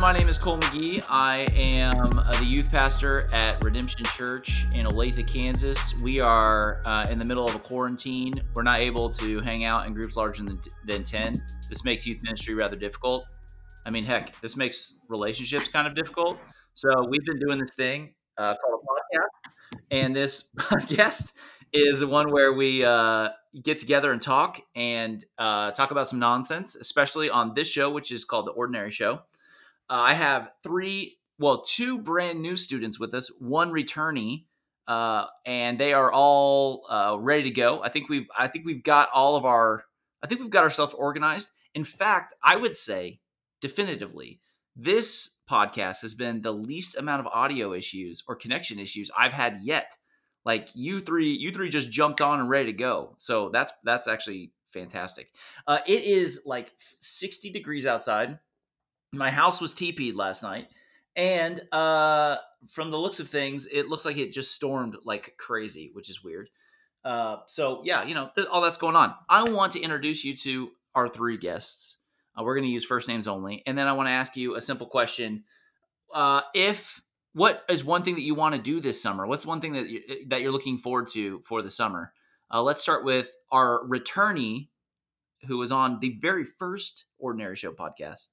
My name is Cole McGee. I am uh, the youth pastor at Redemption Church in Olathe, Kansas. We are uh, in the middle of a quarantine. We're not able to hang out in groups larger than, than 10. This makes youth ministry rather difficult. I mean, heck, this makes relationships kind of difficult. So we've been doing this thing uh, called a podcast. And this podcast is one where we uh, get together and talk and uh, talk about some nonsense, especially on this show, which is called The Ordinary Show. Uh, I have three, well, two brand new students with us, one returnee, uh, and they are all uh, ready to go. I think we've, I think we've got all of our, I think we've got ourselves organized. In fact, I would say definitively, this podcast has been the least amount of audio issues or connection issues I've had yet. Like you three, you three just jumped on and ready to go. So that's that's actually fantastic. Uh, it is like 60 degrees outside my house was TP'd last night, and uh, from the looks of things, it looks like it just stormed like crazy, which is weird. Uh, so yeah, you know th- all that's going on. I want to introduce you to our three guests. Uh, we're going to use first names only, and then I want to ask you a simple question: uh, If what is one thing that you want to do this summer? What's one thing that you, eh, that you're looking forward to for the summer? Uh, let's start with our returnee, who was on the very first Ordinary Show podcast.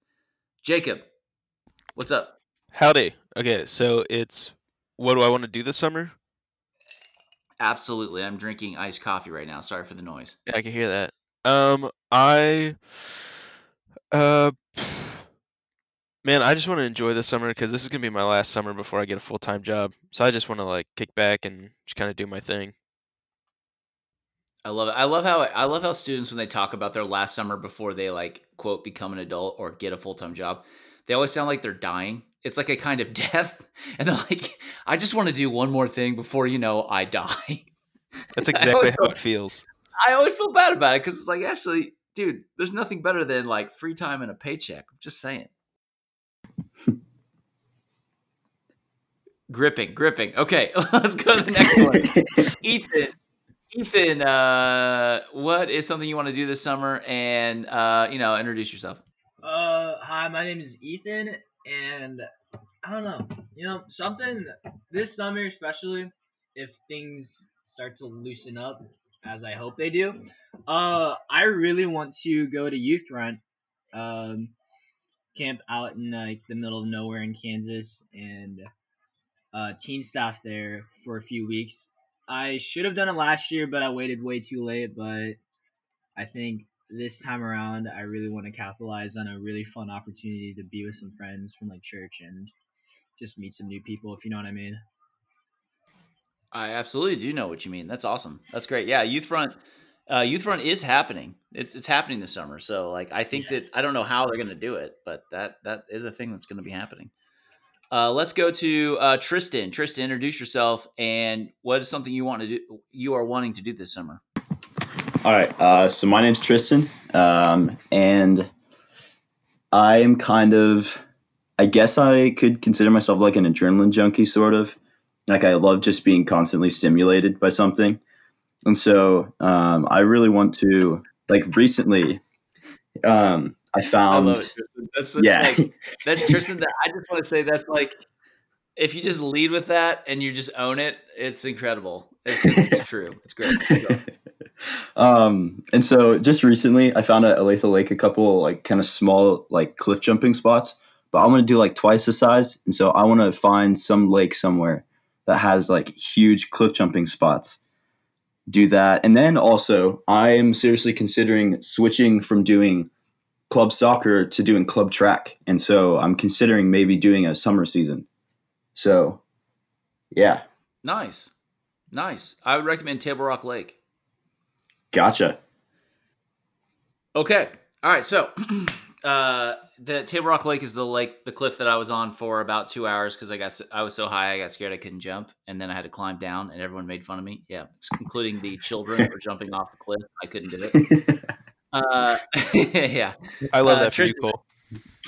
Jacob, what's up? Howdy. Okay, so it's what do I want to do this summer? Absolutely. I'm drinking iced coffee right now. Sorry for the noise. Yeah, I can hear that. Um, I, uh, man, I just want to enjoy this summer because this is gonna be my last summer before I get a full time job. So I just want to like kick back and just kind of do my thing. I love it. I love how I love how students when they talk about their last summer before they like quote become an adult or get a full time job, they always sound like they're dying. It's like a kind of death, and they're like, "I just want to do one more thing before you know I die." That's exactly how it feels. I always feel bad about it because it's like, actually, dude, there's nothing better than like free time and a paycheck. I'm just saying. gripping, gripping. Okay, let's go to the next one. Ethan, Ethan, uh, what is something you want to do this summer? And uh, you know, introduce yourself. Uh, hi, my name is Ethan, and I don't know, you know, something this summer, especially if things start to loosen up, as I hope they do. Uh, I really want to go to Youth Front, um, camp out in like the middle of nowhere in Kansas, and uh, teen staff there for a few weeks I should have done it last year, but I waited way too late. But I think this time around, I really want to capitalize on a really fun opportunity to be with some friends from like church and just meet some new people, if you know what I mean. I absolutely do know what you mean. That's awesome. That's great. Yeah, Youth Front, uh, Youth Front is happening. It's it's happening this summer. So like, I think yes. that I don't know how they're going to do it, but that that is a thing that's going to be happening. Uh, let's go to uh, Tristan. Tristan, introduce yourself and what is something you want to do? You are wanting to do this summer. All right. Uh, so my name's Tristan, um, and I am kind of, I guess I could consider myself like an adrenaline junkie, sort of. Like I love just being constantly stimulated by something, and so um, I really want to. Like recently, um, I found. I that's, that's, yeah, like, that's Tristan. That I just want to say that's like if you just lead with that and you just own it, it's incredible. It's, it's true. It's great. um, and so just recently, I found at Olathe Lake a couple like kind of small like cliff jumping spots, but I want to do like twice the size, and so I want to find some lake somewhere that has like huge cliff jumping spots. Do that, and then also I am seriously considering switching from doing club soccer to doing club track. And so I'm considering maybe doing a summer season. So, yeah. Nice. Nice. I would recommend Table Rock Lake. Gotcha. Okay. All right. So, uh, the Table Rock Lake is the lake, the cliff that I was on for about two hours because I got I was so high I got scared I couldn't jump, and then I had to climb down, and everyone made fun of me. Yeah, including the children for jumping off the cliff. I couldn't do it. Uh, yeah, I love uh, that for you, Cole.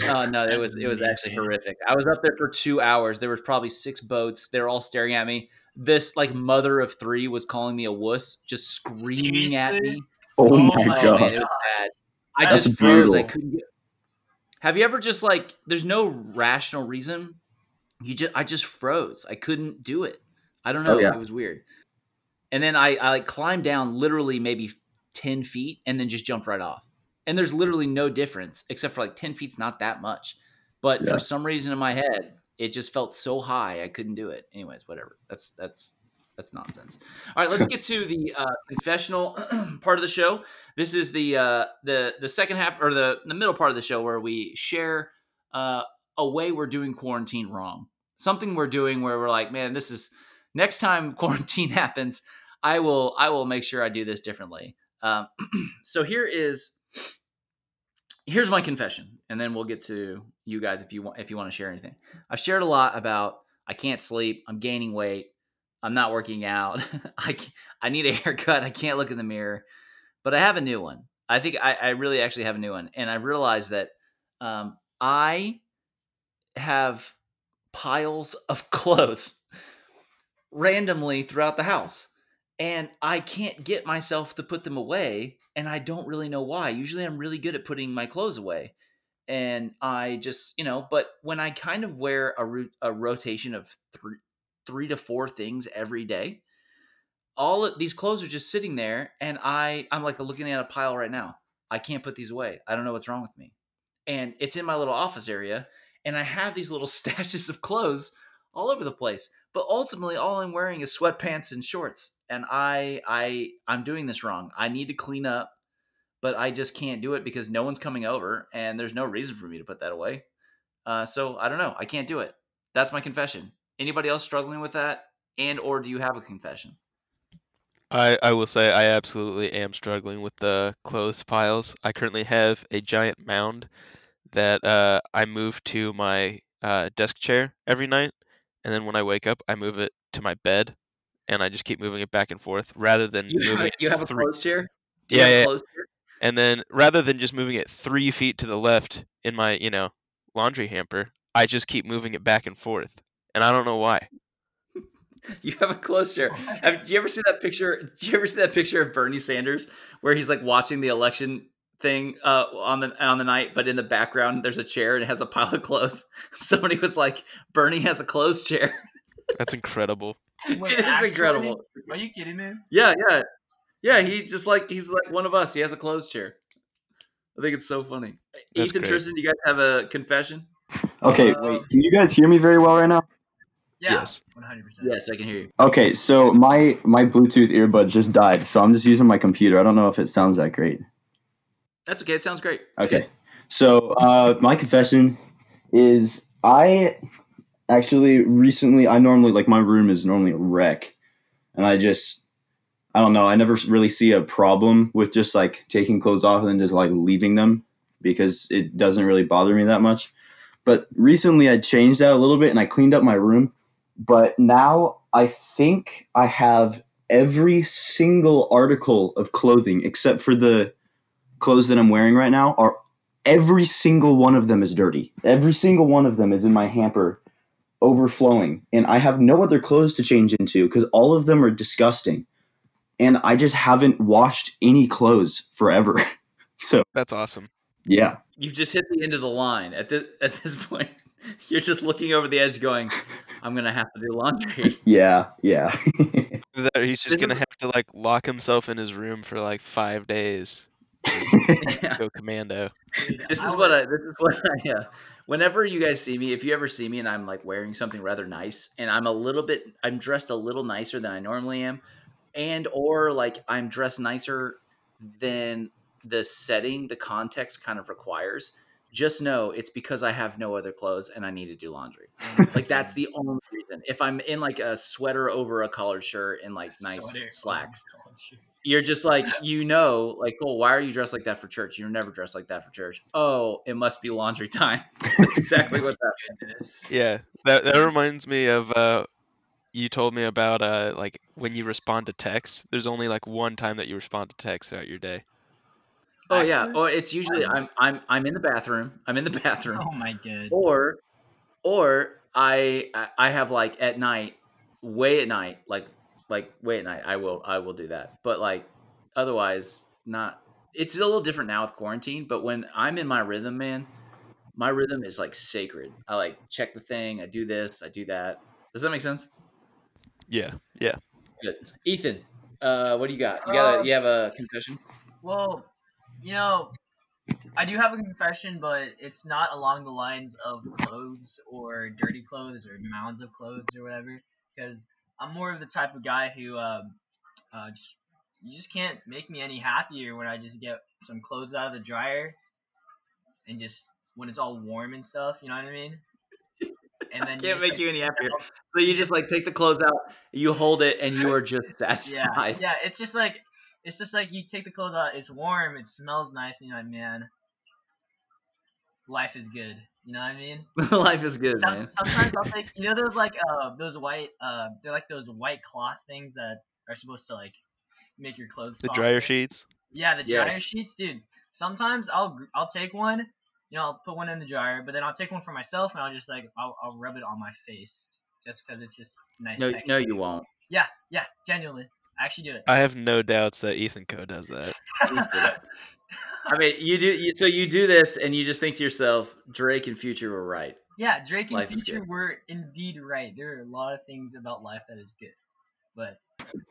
Oh no, it was it was actually horrific. I was up there for two hours. There was probably six boats. They were all staring at me. This like mother of three was calling me a wuss, just screaming Seriously? at me. Oh, oh my god! Man, I That's just brutal. froze. I couldn't get. Have you ever just like there's no rational reason? You just I just froze. I couldn't do it. I don't know. Oh, yeah. It was weird. And then I, I like climbed down literally maybe ten feet and then just jumped right off. And there's literally no difference except for like ten feet's not that much. But Yeah. for some reason in my head, it just felt so high I couldn't do it. Anyways, whatever. That's that's that's nonsense. All right, let's get to the uh, confessional part of the show. This is the uh, the the second half or the the middle part of the show where we share uh, a way we're doing quarantine wrong. Something we're doing where we're like, man, this is next time quarantine happens, I will I will make sure I do this differently. Um, so here is here's my confession, and then we'll get to you guys if you want if you want to share anything. I've shared a lot about I can't sleep, I'm gaining weight, I'm not working out, I I need a haircut, I can't look in the mirror, but I have a new one. I think I, I really actually have a new one, and I realized that um, I have piles of clothes randomly throughout the house and I can't get myself to put them away and I don't really know why. Usually I'm really good at putting my clothes away. And I just, you know, but when I kind of wear a, ro- a rotation of three, three to four things every day, all of these clothes are just sitting there and I I'm like looking at a pile right now. I can't put these away. I don't know what's wrong with me. And it's in my little office area and I have these little stashes of clothes all over the place. But ultimately all I'm wearing is sweatpants and shorts. And I I I'm doing this wrong. I need to clean up, but I just can't do it because no one's coming over and there's no reason for me to put that away. Uh, so I don't know. I can't do it. That's my confession. Anybody else struggling with that? And or do you have a confession? I, I will say I absolutely am struggling with the clothes piles. I currently have a giant mound that uh, I move to my uh, desk chair every night, and then when I wake up, I move it to my bed, and I just keep moving it back and forth rather than You moving have, you have a three- clothes chair? Do you Yeah, have a yeah. clothes chair? and then rather than just moving it three feet to the left in my you know laundry hamper, I just keep moving it back and forth, and I don't know why. You have a clothes chair. Have, do you ever see that picture? Do you ever see that picture of Bernie Sanders where he's like watching the election thing uh, on the on the night, but in the background there's a chair and it has a pile of clothes. Somebody was like, "Bernie has a clothes chair." That's incredible. Wait, It is actually? incredible. Are you kidding me? Yeah, yeah, yeah. He just like he's like one of us. He has a clothes chair. I think it's so funny. That's Ethan great. Tristan, you guys have a confession? Okay, Uh, wait. Can you guys hear me very well right now? Yeah. Yes. One hundred percent. Yes, I can hear you. Okay, so my my Bluetooth earbuds just died, so I'm just using my computer. I don't know if it sounds that great. That's okay. It sounds great. Okay. So uh, my confession is I actually recently I normally like my room is normally a wreck, and I just I don't know I never really see a problem with just like taking clothes off and then just like leaving them because it doesn't really bother me that much. But recently I changed that a little bit and I cleaned up my room. But now I think I have every single article of clothing except for the clothes that I'm wearing right now are every single one of them is dirty. Every single one of them is in my hamper overflowing and I have no other clothes to change into cuz all of them are disgusting. And I just haven't washed any clothes forever. so, That's awesome. yeah. You've just hit the end of the line. At this at this point, you're just looking over the edge, going, "I'm gonna have to do laundry." Yeah, yeah. That he's just gonna have to like lock himself in his room for like five days. Yeah. Go commando. This is what I. This is what I. Yeah. whenever you guys see me, if you ever see me and I'm like wearing something rather nice, and I'm a little bit, I'm dressed a little nicer than I normally am, and or like I'm dressed nicer than the setting, the context kind of requires. Just know it's because I have no other clothes and I need to do laundry. Like that's the only reason. If I'm in like a sweater over a collared shirt and like nice Sweater. slacks, shit. You're just like you know like oh why are you dressed like that for church you're never dressed like that for church oh it must be laundry time that's exactly what that Goodness. Yeah, that that reminds me of uh, you told me about uh, like when you respond to texts. There's only like one time that you respond to texts throughout your day. oh yeah or it's usually I- i'm i'm i'm in the bathroom i'm in the bathroom Oh my god. or or i I- i have like at night way at night like like wait at night i will i will do that but like otherwise not it's a little different now with quarantine but when i'm in my rhythm man my rhythm is like sacred. I like check the thing. I do this. I do that. Does that make sense? Yeah, yeah. Good. Ethan, uh, what do you got? You got? A, Um, you have a confession? Well, you know, I do have a confession, but it's not along the lines of clothes or dirty clothes or mounds of clothes or whatever. Because I'm more of the type of guy who, um, uh, just you just can't make me any happier when I just get some clothes out of the dryer and just when it's all warm and stuff. You know what I mean? And then Can't make you any happier. So you just like take the clothes out, you hold it, and you are just satisfied. Yeah, yeah. It's just like it's just like you take the clothes out. It's warm. It smells nice, and you're like, man, life is good. You know what I mean? Life is good, Some, man. sometimes I'll take you know those like uh those white uh they're like those white cloth things that are supposed to like make your clothes The soft. dryer sheets. Yeah, the dryer Yes. sheets, dude. Sometimes I'll I'll take one, you know, I'll put one in the dryer, but then I'll take one for myself and I'll just like I'll, I'll rub it on my face just because it's just nice. No, texture. no, you won't. Yeah, yeah, genuinely, I actually do it. I have no doubts that Ethan Co does that. I mean, you do. You, so you do this, and you just think to yourself, Drake and Future were right. Yeah, Drake and Life Future were indeed right. There are a lot of things about life that is good, but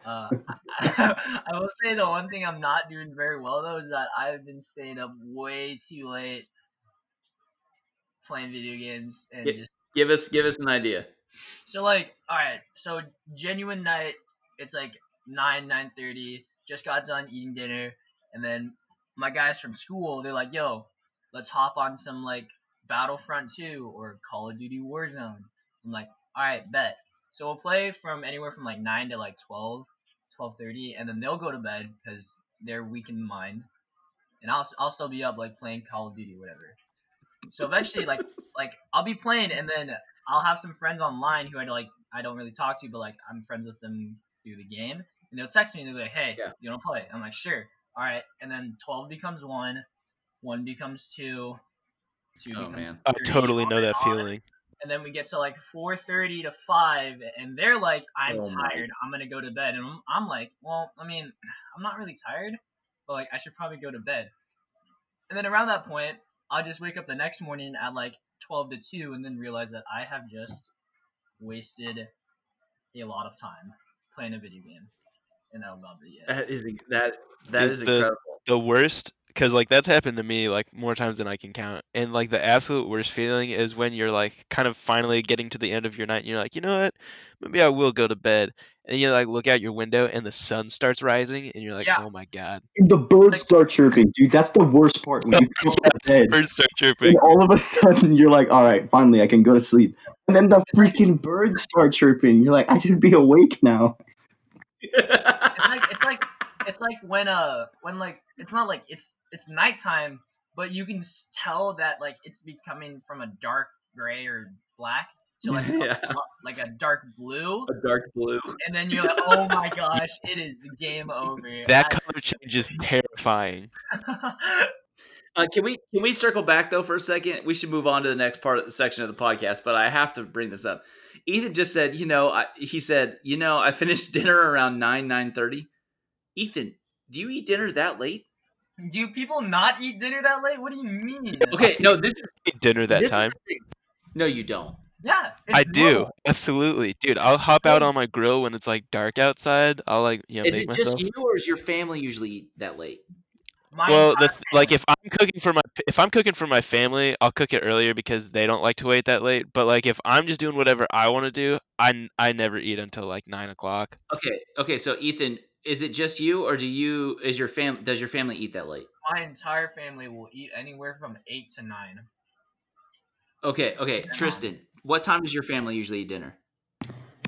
uh, I will say the one thing I'm not doing very well though is that I've been staying up way too late playing video games and Yeah. just Give us, give us an idea. so like all right. So genuine night, it's like nine nine thirty. Just got done eating dinner, and then my guys from school they're like, "Yo, let's hop on some like Battlefront 2 or Call of Duty Warzone." I'm like, "All right, bet." So we'll play from anywhere from like nine to like 12, 12:30, and then they'll go to bed because they're weak in mind, and I'll I'll still be up like playing Call of Duty whatever. So eventually, like like I'll be playing, and then I'll have some friends online who I like I don't really talk to, but like I'm friends with them through the game, and they'll text me and they'll be like, "Hey, Yeah. you want to play?" I'm like, "Sure." All right, and then 12 becomes one, one becomes two, two Oh, becomes man. I totally know that on, feeling. And then we get to like 4:30 to 5, and they're like, "I'm Oh, my. tired. I'm gonna go to bed." And I'm, I'm like, "Well, I mean, I'm not really tired, but like I should probably go to bed." And then around that point, I'll just wake up the next morning at like 12 to 2 and then realize that I have just wasted a lot of time playing a video game. And that'll about be. That is that that Dude, is the- incredible. The worst, because like that's happened to me like more times than I can count. And like the absolute worst feeling is when you're like kind of finally getting to the end of your night and you're like, you know what, maybe I will go to bed. And you like look out your window and the sun starts rising and you're like, Yeah. oh my god, The birds start chirping, dude. That's the worst part when you go to bed. birds start And chirping. all of a sudden, you're like, all right, finally, I can go to sleep. And then the freaking birds start chirping. You're like, I should be awake now. It's like it's like it's like when uh when like it's not like it's it's nighttime, but you can tell that like it's becoming from a dark gray or black to like Yeah. a, like a dark blue, a dark blue. and then you're like, oh my gosh, it is game over. That I- color change is terrifying. Uh, can we can we circle back though for a second? We should move on to the next part of the section of the podcast, but I have to bring this up. Ethan just said, you know, I, he said, you know, I finished dinner around nine nine thirty. Ethan, do you eat dinner that late? Do people not eat dinner that late? What do you mean? Okay, no, this is Eat dinner that this is time. No, you don't. Yeah, I do normal. absolutely, dude. I'll hop out on my grill when it's like dark outside. I'll like you know Is make it myself. just you, or is your family usually eat that late? My Well, the like if I'm cooking for my if I'm cooking for my family, I'll cook it earlier because they don't like to wait that late. But like if I'm just doing whatever I want to do, I I never eat until like nine o'clock. Okay, okay. So Ethan, is it just you, or do you is your fam does your family eat that late? my entire family will eat anywhere from eight to nine. Okay, okay. Tristan, what time does your family usually eat dinner?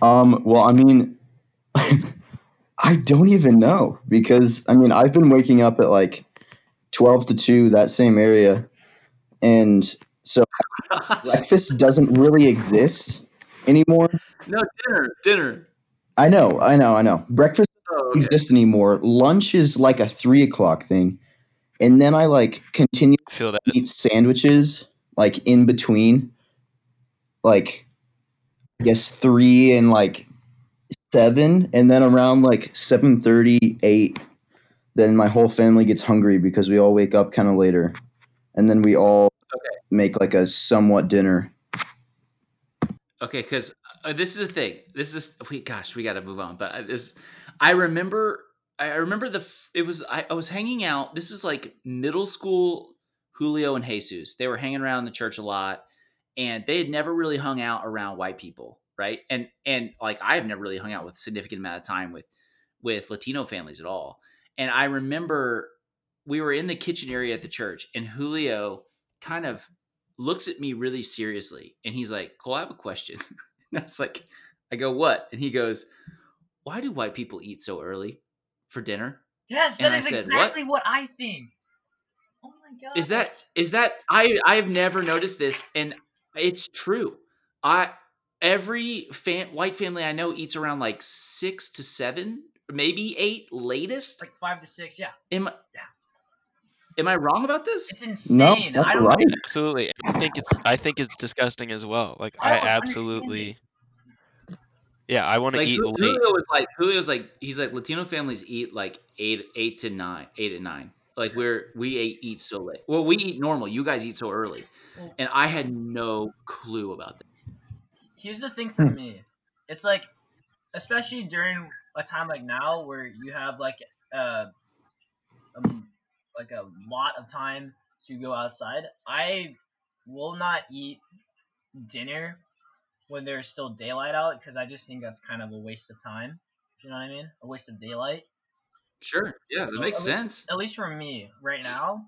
Um, well, I mean, I don't even know because I mean, I've been waking up at like 12 to 2, that same area. And so breakfast doesn't really exist anymore. no dinner, dinner. I know, I know, I know. Breakfast doesn't okay. exist anymore. Lunch is like a three o'clock thing. And then I like continue I feel that. to eat sandwiches like in between. Like I guess three and like seven. And then around like seven thirty, eight, then my whole family gets hungry because we all wake up kind of later. And then we all make like a somewhat dinner. Okay, because uh, this is a thing. This is we. Gosh, we got to move on. But I, this, I remember. I remember the. It was. I, I was hanging out. This is like middle school. Julio and Jesus. They were hanging around the church a lot, and they had never really hung out around white people, right? And and like I have never really hung out with a significant amount of time with with Latino families at all. And I remember we were in the kitchen area at the church, and Julio kind of looks at me really seriously and he's like, Cole, I have a question. and I was like, I go, what? And he goes, Why do white people eat so early for dinner? Yes, And that I is said, exactly what? I think. Oh my god. Is that is that I I've never noticed this and it's true. I every fam, white family I know eats around like six to seven, maybe eight latest. like five to six? Yeah, Am I, Yeah. am I wrong about this? it's insane. No, I that's don't. right. Absolutely. I think it's I think it's disgusting as well. Like I I, don't understand absolutely Yeah, I want to like eat Ju- late. Julio was like Julio's like he's like Latino families eat like eight eight to nine eight and nine. Like we're we eat, eat so late. Well, we eat normal. You guys eat so early, and I had no clue about that. Here's the thing for Hmm. me. It's like, especially during a time like now where you have like uh, um, like a lot of time to go outside. I will not eat dinner when there's still daylight out because I just think that's kind of a waste of time. You know what I mean? A waste of daylight. Sure, yeah, that makes at least- sense. at least for me right now.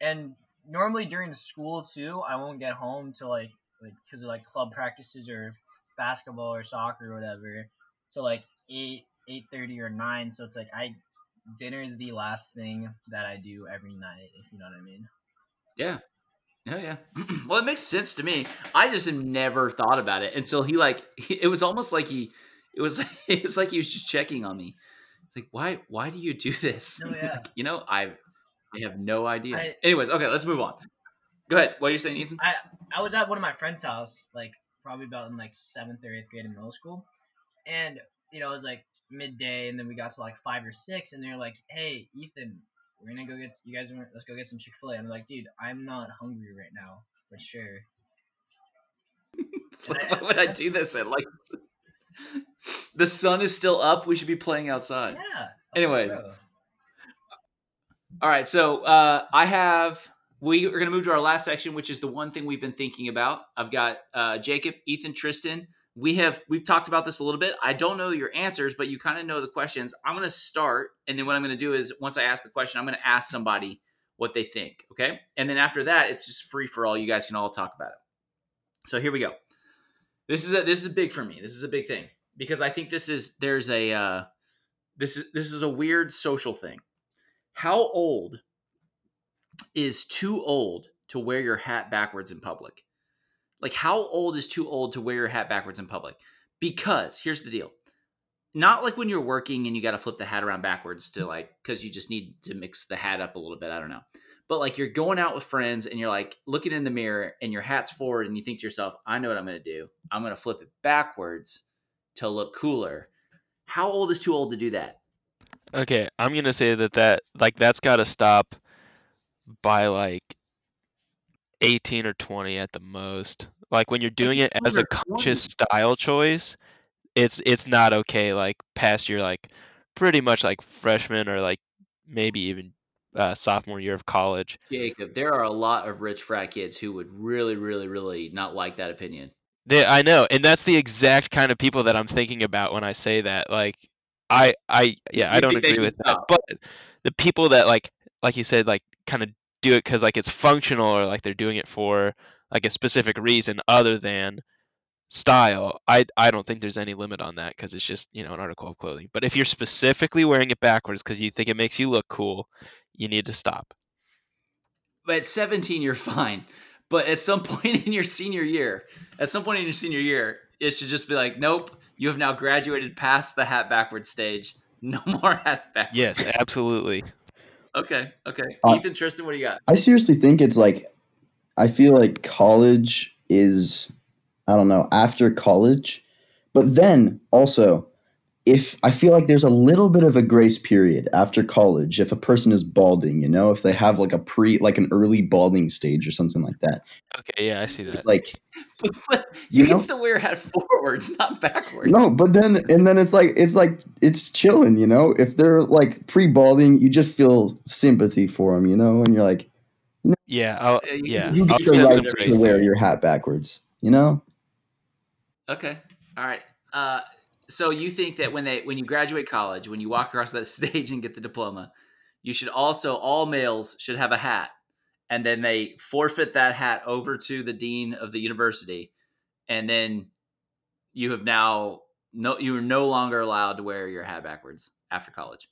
And normally during school too, I won't get home till like like because of like club practices or basketball or soccer or whatever. So like eight eight thirty or nine. So it's like I dinner is the last thing that I do every night. If you know what I mean. Yeah. Yeah, yeah. well, it makes sense to me. I just have never thought about it until he like it was almost like he it was it was like he was just checking on me. It's like why why do you do this? No, oh, yeah. Like, you know, I I have no idea. I- Anyways, okay, let's move on. Go ahead. What are you saying, Ethan? I I was at one of my friend's house, like probably about in like seventh or eighth grade in middle school, and you know it was like midday, and then we got to like five or six, and they're like, "Hey, Ethan, we're gonna go get you guys. Let's go get some Chick Fil A." I'm like, "Dude, I'm not hungry right now, but sure." Why why would I do this at like the sun is still up? We should be playing outside. Yeah. Anyways. bro. All right, so uh, I have. We are going to move to our last section, which is the one thing we've been thinking about. I've got uh, Jacob, Ethan, Tristan. We have we've talked about this a little bit. I don't know your answers, but you kind of know the questions. I'm going to start, and then what I'm going to do is once I ask the question, I'm going to ask somebody what they think. Okay, and then after that, it's just free for all. You guys can all talk about it. So here we go. This is a, this is big for me. This is a big thing because I think this is there's a uh, this is this is a weird social thing. How old is too old to wear your hat backwards in public? Like, how old is too old to wear your hat backwards in public? Because here's the deal not like when you're working and you got to flip the hat around backwards to like, because you just need to mix the hat up a little bit. I don't know. But like, you're going out with friends and you're like looking in the mirror and your hat's forward and you think to yourself, I know what I'm going to do. I'm going to flip it backwards to look cooler. How old is too old to do that? Okay, I'm gonna say that that like that's got to stop by like 18 or 20 at the most. Like when you're doing it as a 18 or 20? conscious style choice, it's it's not okay. Like past your like pretty much like freshman or like maybe even uh, sophomore year of college. Jacob, there are a lot of rich frat kids who would really, really, really not like that opinion. They, I know, and that's the exact kind of people that I'm thinking about when I say that. Like, I, I, yeah, I don't agree with that. But the people that like, like you said, like, kind of do it because like it's functional or like they're doing it for like a specific reason other than style. I, I don't think there's any limit on that because it's just you know an article of clothing. But if you're specifically wearing it backwards because you think it makes you look cool, you need to stop. But at 17, you're fine. But at some point in your senior year, at some point in your senior year, it should just be like, nope, you have now graduated past the hat backwards stage. No more hats backwards. Yes, absolutely. Okay. Okay. Uh, Ethan, Tristan, what do you got? I seriously think it's like I feel like college is I don't know after college, but then also if I feel like there's a little bit of a grace period after college if a person is balding, you know, if they have like a pre like an early balding stage or something like that. Okay, yeah, I see that. Like But You you know? can still wear a hat forwards, not backwards. no, but then and then it's like it's like it's chilling, you know. If they're like pre-balding, you just feel sympathy for them, you know, and you're like, Yeah, I'll, Yeah, you- yeah. I'll get the right to wear there. your hat backwards, you know. Okay. All right. Uh, so you think that when they when you graduate college, when you walk across that stage and get the diploma, you should also all males should have a hat, and then they forfeit that hat over to the dean of the university, and then you have now no you are no longer allowed to wear your hat backwards after college,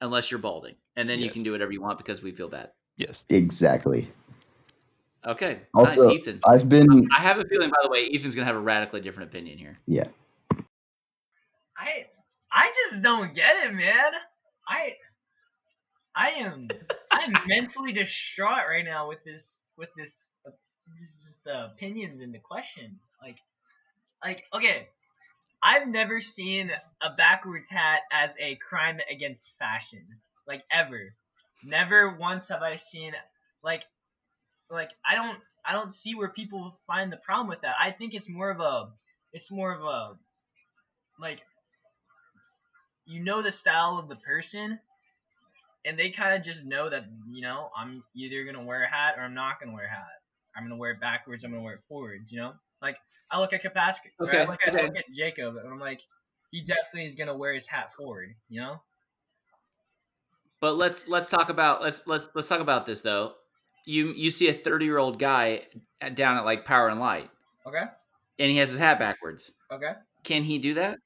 unless you're balding, and then you can do whatever you want because we feel bad. Yes. Exactly. Okay. Also, nice, Ethan. I've been I have a feeling, by the way, Ethan's gonna have a radically different opinion here. I I just don't get it, man. I I am I'm mentally distraught right now with this with this uh, this is the opinions in the question. Like like okay, I've never seen a backwards hat as a crime against fashion. Like ever. Never once have I seen like like I don't I don't see where people find the problem with that. I think it's more of a it's more of a like you know the style of the person and they kind of just know that you know i'm either gonna wear a hat or i'm not gonna wear a hat. I'm gonna wear it backwards i'm gonna wear it forwards you know? Like i look at Kapaska, or Okay, I look, at, I look at jacob and i'm like he definitely is gonna wear his hat forward you know? But let's let's talk about let's let's let's talk about this though. You you see a 30 year old guy at, down at like Power and Light, okay. And he has his hat backwards. okay. Can he do that?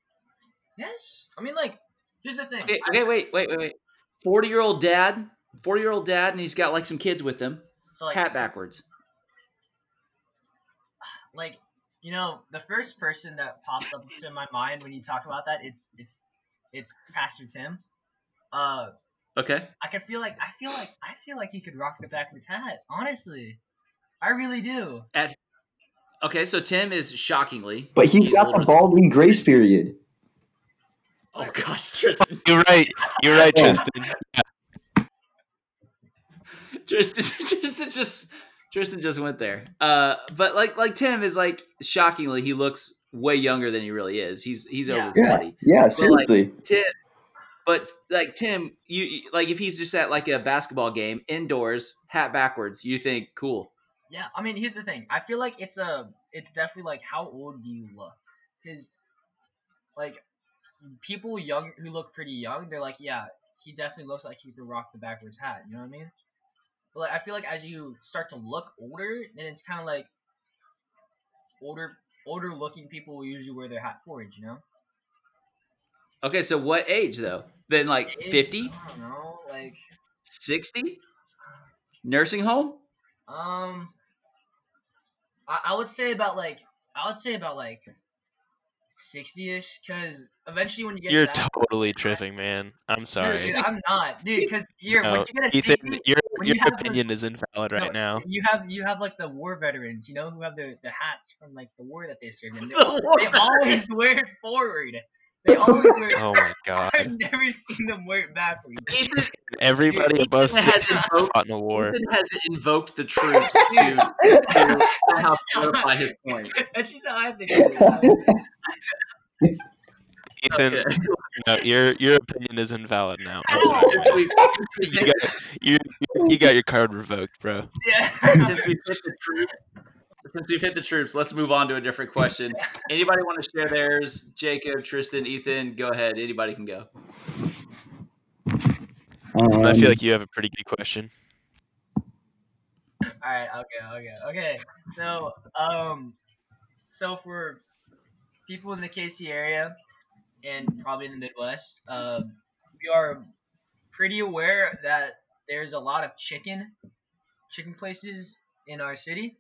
yes. I mean like here's the thing Okay, okay, wait, wait, wait, wait. 40 year old dad, 40 year old dad, and he's got like some kids with him. so like Hat backwards. like you know the first person that popped up to my mind when you talk about that it's it's it's pastor tim uh Okay. I can feel like I feel like I feel like he could rock the backwards hat. Honestly, I really do. At Okay, so Tim is shockingly. but he's got the balding grace period. Oh gosh, Tristan. You're right. You're right, Yeah. Tristan. Tristan, Tristan just Tristan just went there. Uh, but like like Tim is like shockingly, he looks way younger than he really is. He's he's Yeah. over Yeah, forty. yeah, like, seriously. Tim, but like Tim, you you- like if he's just at like a basketball game indoors, hat backwards, you think cool. Yeah, I mean, here's the thing. I feel like it's a, it's definitely like how old do you look? Because, like, people young who look pretty young, they're like, yeah, he definitely looks like he could rock the backwards hat. You know what I mean? But like, I feel like as you start to look older, then it's kind of like older, older looking people will usually wear their hat forward. You know? Okay, so what age though? Then like Age, 50, I don't know, like, 60? Nursing home? Um, I, I would say about like I would say about like sixty ish, because eventually when you get You're to that, totally tripping, man. I'm sorry. dude, I'm not, dude, because you're No, when you get a Ethan, sixty, your when your you have the- opinion is invalid right no, now. You have you have like the war veterans, you know, who have the, the hats from like the war that they served in. They, The war they always wear it forward. They always wear. Oh my god. I've never seen them wear it backwards. It's Ethan- just everybody Ethan above has six has invoked- fought in a war. Ethan has invoked the troops to, to somehow solidify his point. That's just how I think. It is. Ethan, Okay. no, your your opinion is invalid now. I'm sorry. since, we, You got you, you got your card revoked, bro. yeah. since we've hit the troops, since we've hit the troops, let's move on to a different question. Anybody want to share theirs? Jacob, Tristan, Ethan, go ahead. Anybody can go. Um, I feel like you have a pretty good question. All right. Okay. Okay. Okay. So, um, so for people in the KC area and probably in the Midwest, um, we are pretty aware that there's a lot of chicken, chicken places in our city,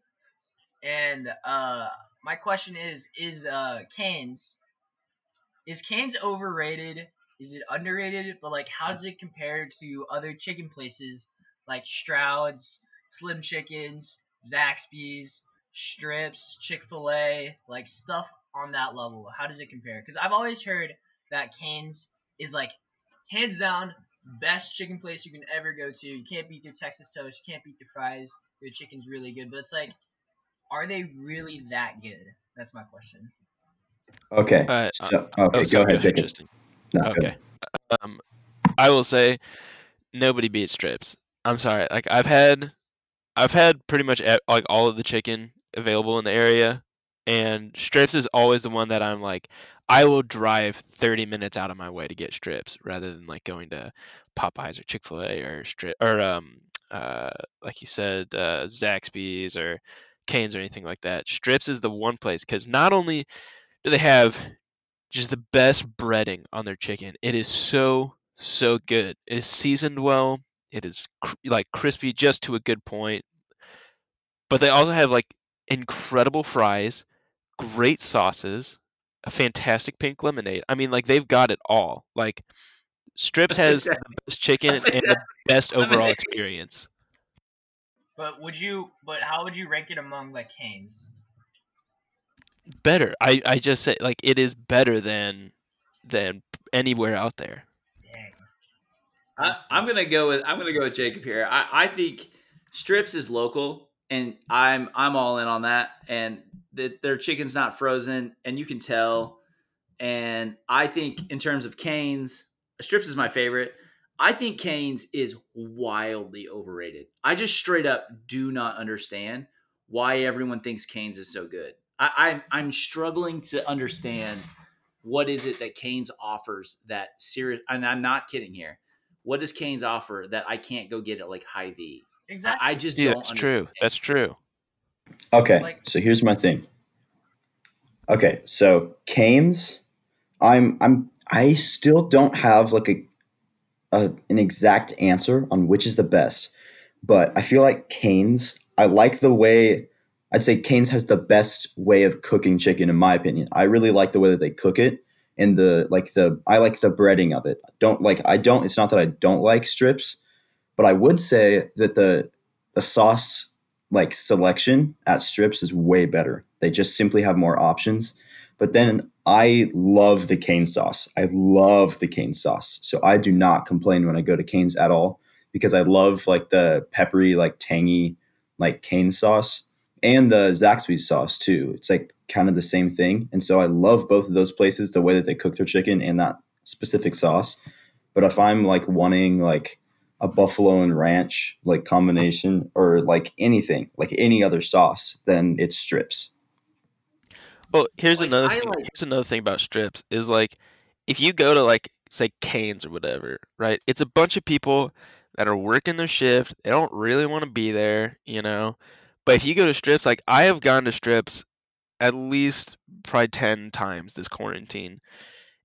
and uh, my question is: Is uh Canes, is Canes overrated? Is it underrated? But like, how does it compare to other chicken places like Stroud's? Slim Chickens, Zaxby's, Strips, Chick Fil A, like stuff on that level. How does it compare? Because I've always heard that Canes is like hands down best chicken place you can ever go to. You can't beat their Texas toast. You can't beat their fries. Their chicken's really good. But it's like, are they really that good? That's my question. Okay. Uh, So, okay, oh, go sorry, ahead, Jacob. Tristan. No, Okay. Um, I will say nobody beats strips. I'm sorry. Like I've had, I've had pretty much like all of the chicken available in the area, and strips is always the one that I'm like, I will drive 30 minutes out of my way to get strips rather than like going to Popeyes or Chick Fil A or strip or um uh like you said uh, Zaxby's or Canes or anything like that. Strips is the one place because not only do they have just the best breading on their chicken. It is so so good. It is seasoned well. It is cr- like crispy just to a good point. But they also have like incredible fries, great sauces, a fantastic pink lemonade. I mean, like they've got it all. Like Strips has the best chicken and the best overall experience. But would you? But how would you rank it among like Canes? Better. I I just say like it is better than than anywhere out there. Dang. I, I'm gonna go with I'm gonna go with Jacob here. I, I think Strips is local, and I'm I'm all in on that. And that their chicken's not frozen, and you can tell. And I think in terms of Canes, Strips is my favorite. I think Canes is wildly overrated. I just straight up do not understand why everyone thinks Canes is so good. I, I I'm struggling to understand what is it that Canes offers that serious. And I'm not kidding here what does Canes offer that I can't go get at like Hy-Vee? I, Exactly. I just Yeah, don't. that's true. That's true. Okay, Like- so here's my thing. Okay, so Canes, I'm I'm I still don't have like a, a an exact answer on which is the best, but I feel like Canes. I like the way I'd say Canes has the best way of cooking chicken in my opinion. I really like the way that they cook it and the like the I like the breading of it. Don't like I don't. It's not that I don't like strips, but I would say that the the sauce like selection at strips is way better. They just simply have more options. But then I love the cane sauce. I love the cane sauce. So I do not complain when I go to Cane's at all because I love like the peppery, like tangy, like cane sauce and the Zaxby's sauce too. It's like kind of the same thing. And so I love both of those places, the way that they cook their chicken and that specific sauce. But if I'm like wanting like a buffalo and ranch like combination or like anything, like any other sauce, then it's strips. Well, here's Like, another I thing. like- Here's another thing about strips is like if you go to like say Canes or whatever, right? It's a bunch of people that are working their shift. They don't really want to be there, you know. But if you go to strips, like I have gone to strips at least probably ten times this quarantine.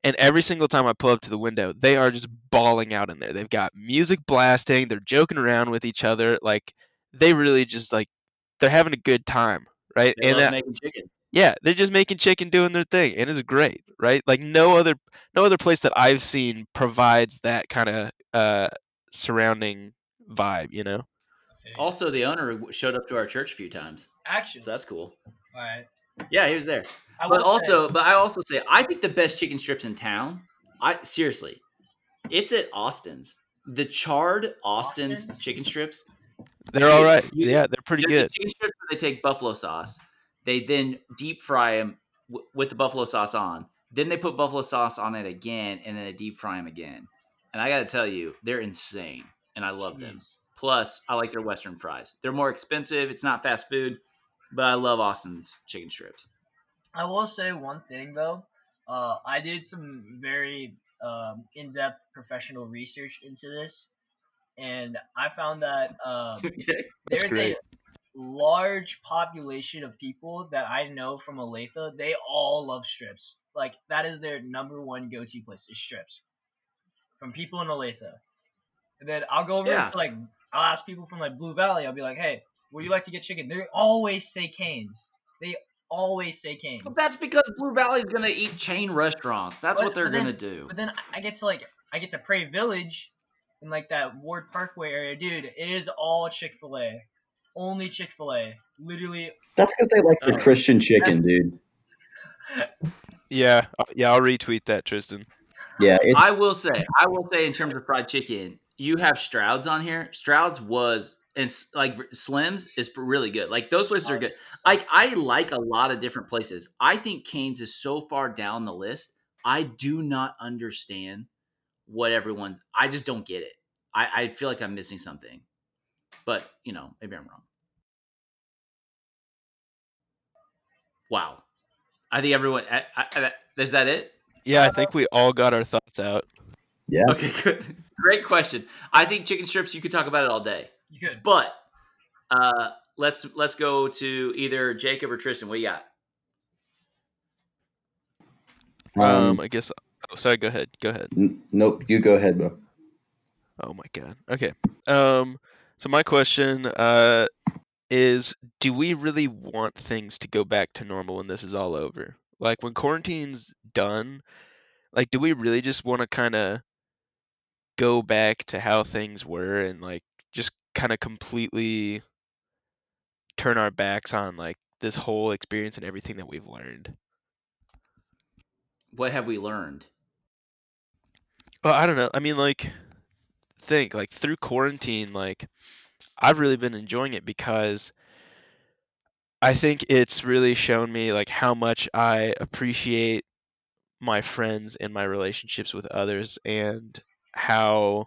And every single time I pull up to the window, they are just balling out in there. They've got music blasting, they're joking around with each other. Like they really just like they're having a good time, right? They and that making chicken. Yeah, they're just making chicken doing their thing, and it's great, right? Like no other no other place that I've seen provides that kind of uh, surrounding vibe, you know. Also, the owner showed up to our church a few times, Actually, so that's cool. all right. Yeah, he was there. I But will say- also, but I also say I think the best chicken strips in town. I seriously, it's at Austin's. The charred Austin's, Austin's? chicken strips. They're all right. You- Yeah, they're pretty They're the good. Chicken strips where they take buffalo sauce. They then deep fry them w- with the buffalo sauce on. Then they put buffalo sauce on it again, and then they deep fry them again. And I got to tell you, they're insane, and I love them. Plus, I like their Western fries. They're more expensive. It's not fast food, but I love Austin's chicken strips. I will say one thing though. Uh, I did some very um, in-depth professional research into this, and I found that um, Okay. There's great. a large population of people that I know from Olathe. They all love strips. Like that is their number one go-to place is strips. From people in Olathe, and then I'll go over Yeah. to like I'll ask people from like Blue Valley. I'll be like, hey, would you like to get chicken? They always say Canes. They always say Canes. Well, that's because Blue Valley's gonna eat chain restaurants. That's But- what they're gonna do. But then I get to like I get to Prairie Village in like that Ward Parkway area, dude. It is all Chick Fil A, only Chick Fil A. Literally, That's because they like their Oh. Christian chicken, dude. Yeah, yeah. I'll retweet that, Tristan. Yeah, it's I will say, I will say, in terms of fried chicken, you have Stroud's on here. Stroud's was and like Slim's is really good. Like those places are good. Like I like a lot of different places. I think Canes is so far down the list. I do not understand what everyone's. I just don't get it. I, I feel like I'm missing something, but you know, maybe I'm wrong. Wow, I think everyone. I, I, is that it? Yeah, I think we all got our thoughts out. yeah. Okay, good. Great question. I think chicken strips. You could talk about it all day, You could. but uh, let's let's go to either Jacob or Tristan. What do you got? Um, Um, I guess. Oh, sorry. Go ahead. Go ahead. n- nope. You go ahead, bro. Oh my god. Okay. Um. So my question uh is, do we really want things to go back to normal when this is all over? Like when quarantine's done, like do we really just want to kind of go back to how things were and like just kind of completely turn our backs on like this whole experience and everything that we've learned? What have we learned? Well, I don't know. I mean, like, think like through quarantine, like I've really been enjoying it because I think it's really shown me like how much I appreciate my friends and my relationships with others and how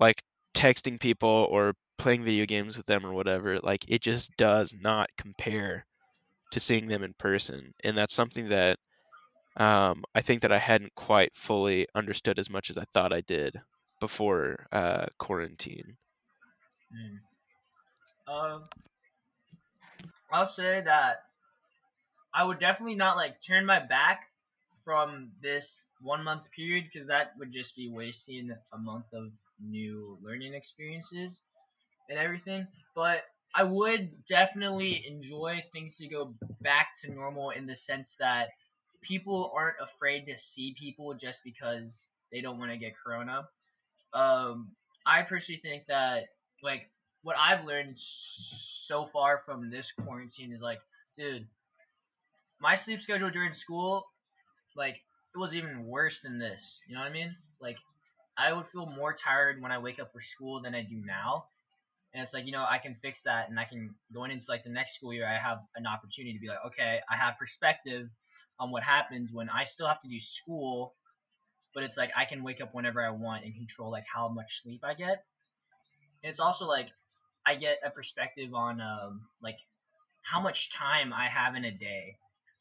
like texting people or playing video games with them or whatever, like it just does not compare to seeing them in person. And that's something that um, I think that I hadn't quite fully understood as much as I thought I did before uh, quarantine. Mm. Um, I'll say that I would definitely not like turn my back from this one month period because that would just be wasting a month of new learning experiences and everything. But I would definitely enjoy things to go back to normal in the sense that people aren't afraid to see people just because they don't want to get corona. Um, I personally think that like what I've learned so far from this quarantine is like, dude, my sleep schedule during school, like, it was even worse than this. You know what I mean? Like, I would feel more tired when I wake up for school than I do now. And it's like, you know, I can fix that and I can, going into like the next school year, I have an opportunity to be like, okay, I have perspective on what happens when I still have to do school, but it's like I can wake up whenever I want and control like how much sleep I get. And it's also like I get a perspective on um, like how much time I have in a day.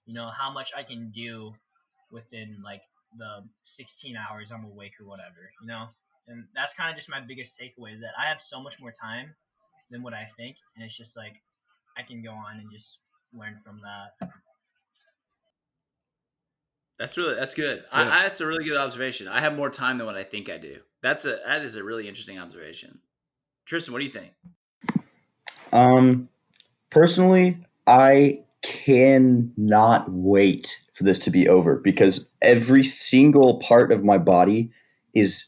You know, how much I can do within like the 16 hours I'm awake or whatever. You know, and that's kind of just my biggest takeaway is that I have so much more time than what I think, and it's just like I can go on and just learn from that. That's really that's good. Yeah. I, I, that's a really good observation. I have more time than what I think I do. That's a that is a really interesting observation. Tristan, what do you think? Um, personally, I cannot wait for this to be over because every single part of my body is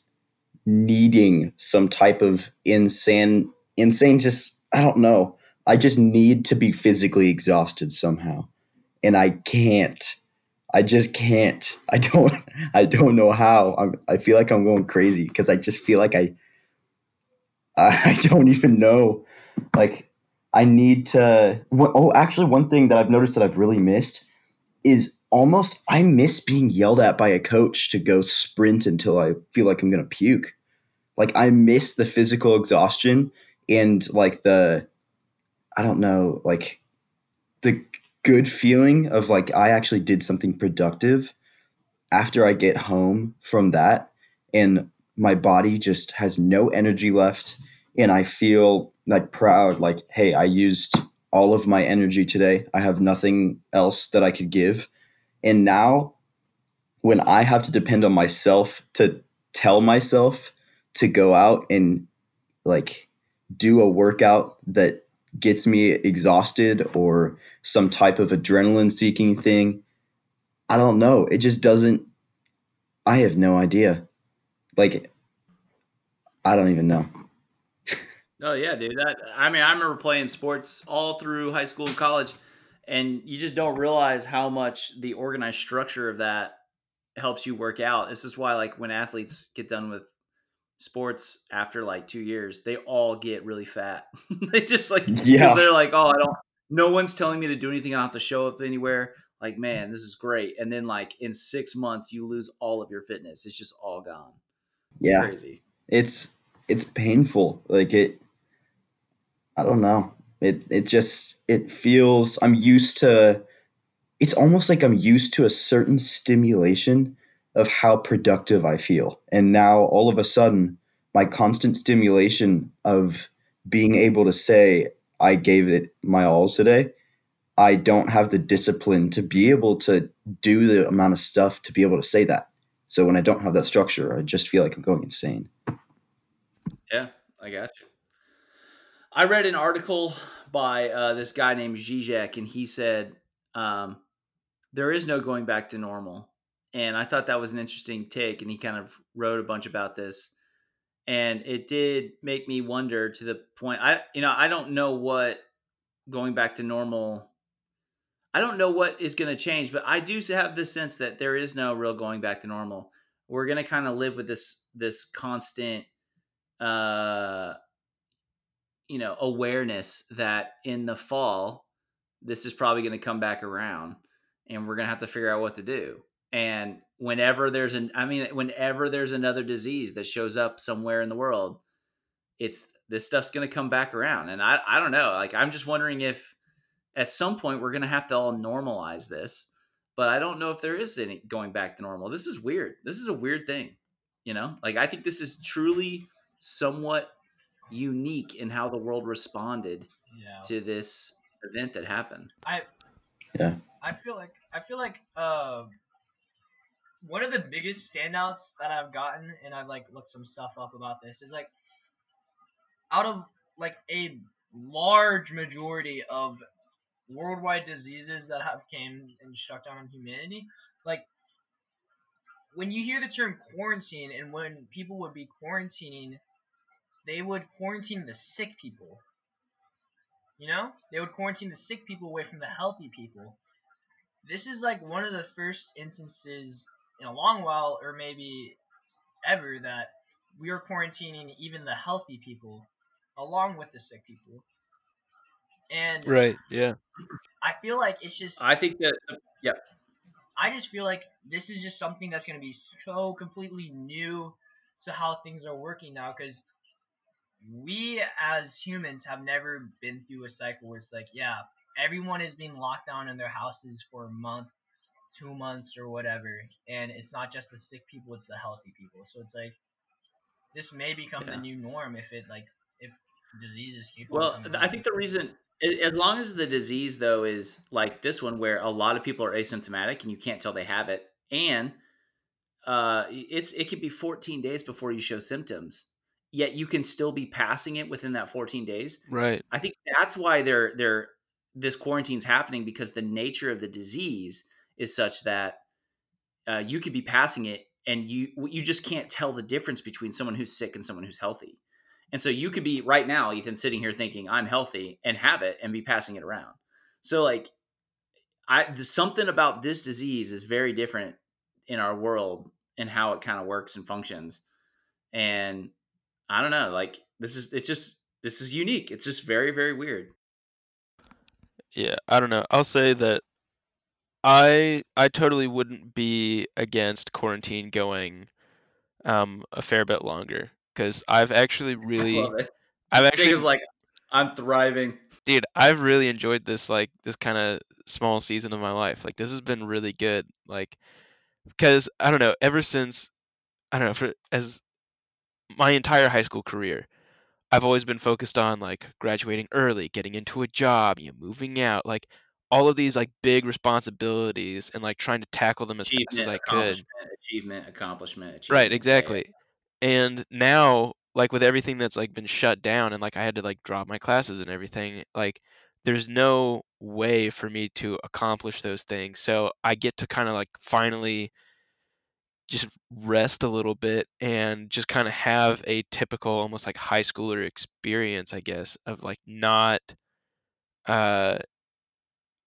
needing some type of insane, insane. Just I don't know. I just need to be physically exhausted somehow, and I can't. I just can't. I don't. I don't know how. I'm, I feel like I'm going crazy because I just feel like I. I don't even know. Like I need to. Oh, actually, one thing that I've noticed that I've really missed is almost I miss being yelled at by a coach to go sprint until I feel like I'm gonna puke. Like I miss the physical exhaustion and like the I don't know, like the good feeling of like I actually did something productive after I get home from that and my body just has no energy left and I feel like proud like hey I used all of my energy today. I have nothing else that I could give. And now when I have to depend on myself to tell myself to go out and like do a workout that gets me exhausted or some type of adrenaline seeking thing I don't know it just doesn't I have no idea like I don't even know Oh yeah, dude. That I mean, I remember playing sports all through high school and college, and you just don't realize how much the organized structure of that helps you work out. This is why like when athletes get done with sports after like 2 years, they all get really fat. they just like Yeah. they're like, "Oh, I don't no one's telling me to do anything. I don't have to show up anywhere." Like, man, this is great. And then like in 6 months you lose all of your fitness. It's just all gone. It's Yeah. crazy. it's it's painful like it i don't know it it just it feels i'm used to it's almost like i'm used to a certain stimulation of how productive i feel and now all of a sudden my constant stimulation of being able to say i gave it my all today i don't have the discipline to be able to do the amount of stuff to be able to say that so when i don't have that structure i just feel like i'm going insane Yeah, I got you. I read an article by uh, this guy named Zizek, and he said um, there is no going back to normal. And I thought that was an interesting take, and he kind of wrote a bunch about this. And it did make me wonder to the point I, you know, I don't know what going back to normal. I don't know what is going to change, but I do have this sense that there is no real going back to normal. We're going to kind of live with this this constant uh you know awareness that in the fall this is probably going to come back around and we're going to have to figure out what to do and whenever there's an i mean whenever there's another disease that shows up somewhere in the world it's this stuff's going to come back around and i i don't know like i'm just wondering if at some point we're going to have to all normalize this but i don't know if there is any going back to normal this is weird this is a weird thing you know like i think this is truly somewhat unique in how the world responded Yeah. to this event that happened. I Yeah. I feel like I feel like uh, one of the biggest standouts that I've gotten, and I've like looked some stuff up about this, is like out of like a large majority of worldwide diseases that have came and shut down humanity, like when you hear the term quarantine and when people would be quarantining, they would quarantine the sick people. You know? They would quarantine the sick people away from the healthy people. This is like one of the first instances in a long while, or maybe ever, that we are quarantining even the healthy people along with the sick people. And Right. Yeah. I feel like it's just I think that yeah, I just feel like this is just something that's going to be so completely new to how things are working now because we as humans have never been through a cycle where it's like, yeah, everyone is being locked down in their houses for a month, two months, or whatever. And it's not just the sick people, it's the healthy people. So it's like, this may become Yeah. the new norm if it, like, if diseases keep well, I think the reason as long as the disease though is like this one where a lot of people are asymptomatic and you can't tell they have it and uh it's it could be 14 days before you show symptoms yet you can still be passing it within that 14 days Right. I think that's why they're they're this quarantine's happening because the nature of the disease is such that uh, you could be passing it and you you just can't tell the difference between someone who's sick and someone who's healthy. And so you could be right now, Ethan, sitting here thinking I'm healthy and have it and be passing it around. So like, I something about this disease is very different in our world and how it kind of works and functions. And I don't know, like this is it's just this is unique. It's just very very weird. Yeah, I don't know. I'll say that I I totally wouldn't be against quarantine going um a fair bit longer because I've actually I really love it. I've actually Jacob's like, I'm thriving. dude, I've really enjoyed this like this kind of small season of my life. Like this has been really good. Like because I don't know, ever since I don't know, for as my entire high school career, I've always been focused on like graduating early, getting into a job, you know, moving out, like all of these like big responsibilities and like trying to tackle them as fast as I could. achievement, accomplishment, achievement. Right, yeah. exactly. And now, like with everything that's like been shut down and like I had to like drop my classes and everything, like there's no way for me to accomplish those things. So I get to kind of like finally just rest a little bit and just kind of have a typical almost like high schooler experience, I guess, of like not uh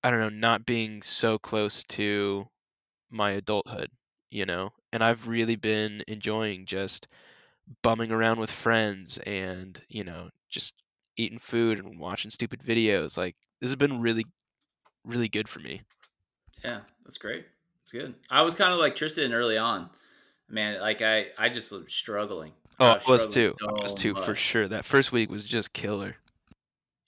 I don't know, not being so close to my adulthood. you know, and I've really been enjoying just bumming around with friends and, you know, just eating food and watching stupid videos. Like this has been really really good for me. Yeah, that's great. That's good. I was kind of like Tristan early on. Man, like I I just was struggling. Oh, I I was too. I was too for sure. That first week was just killer.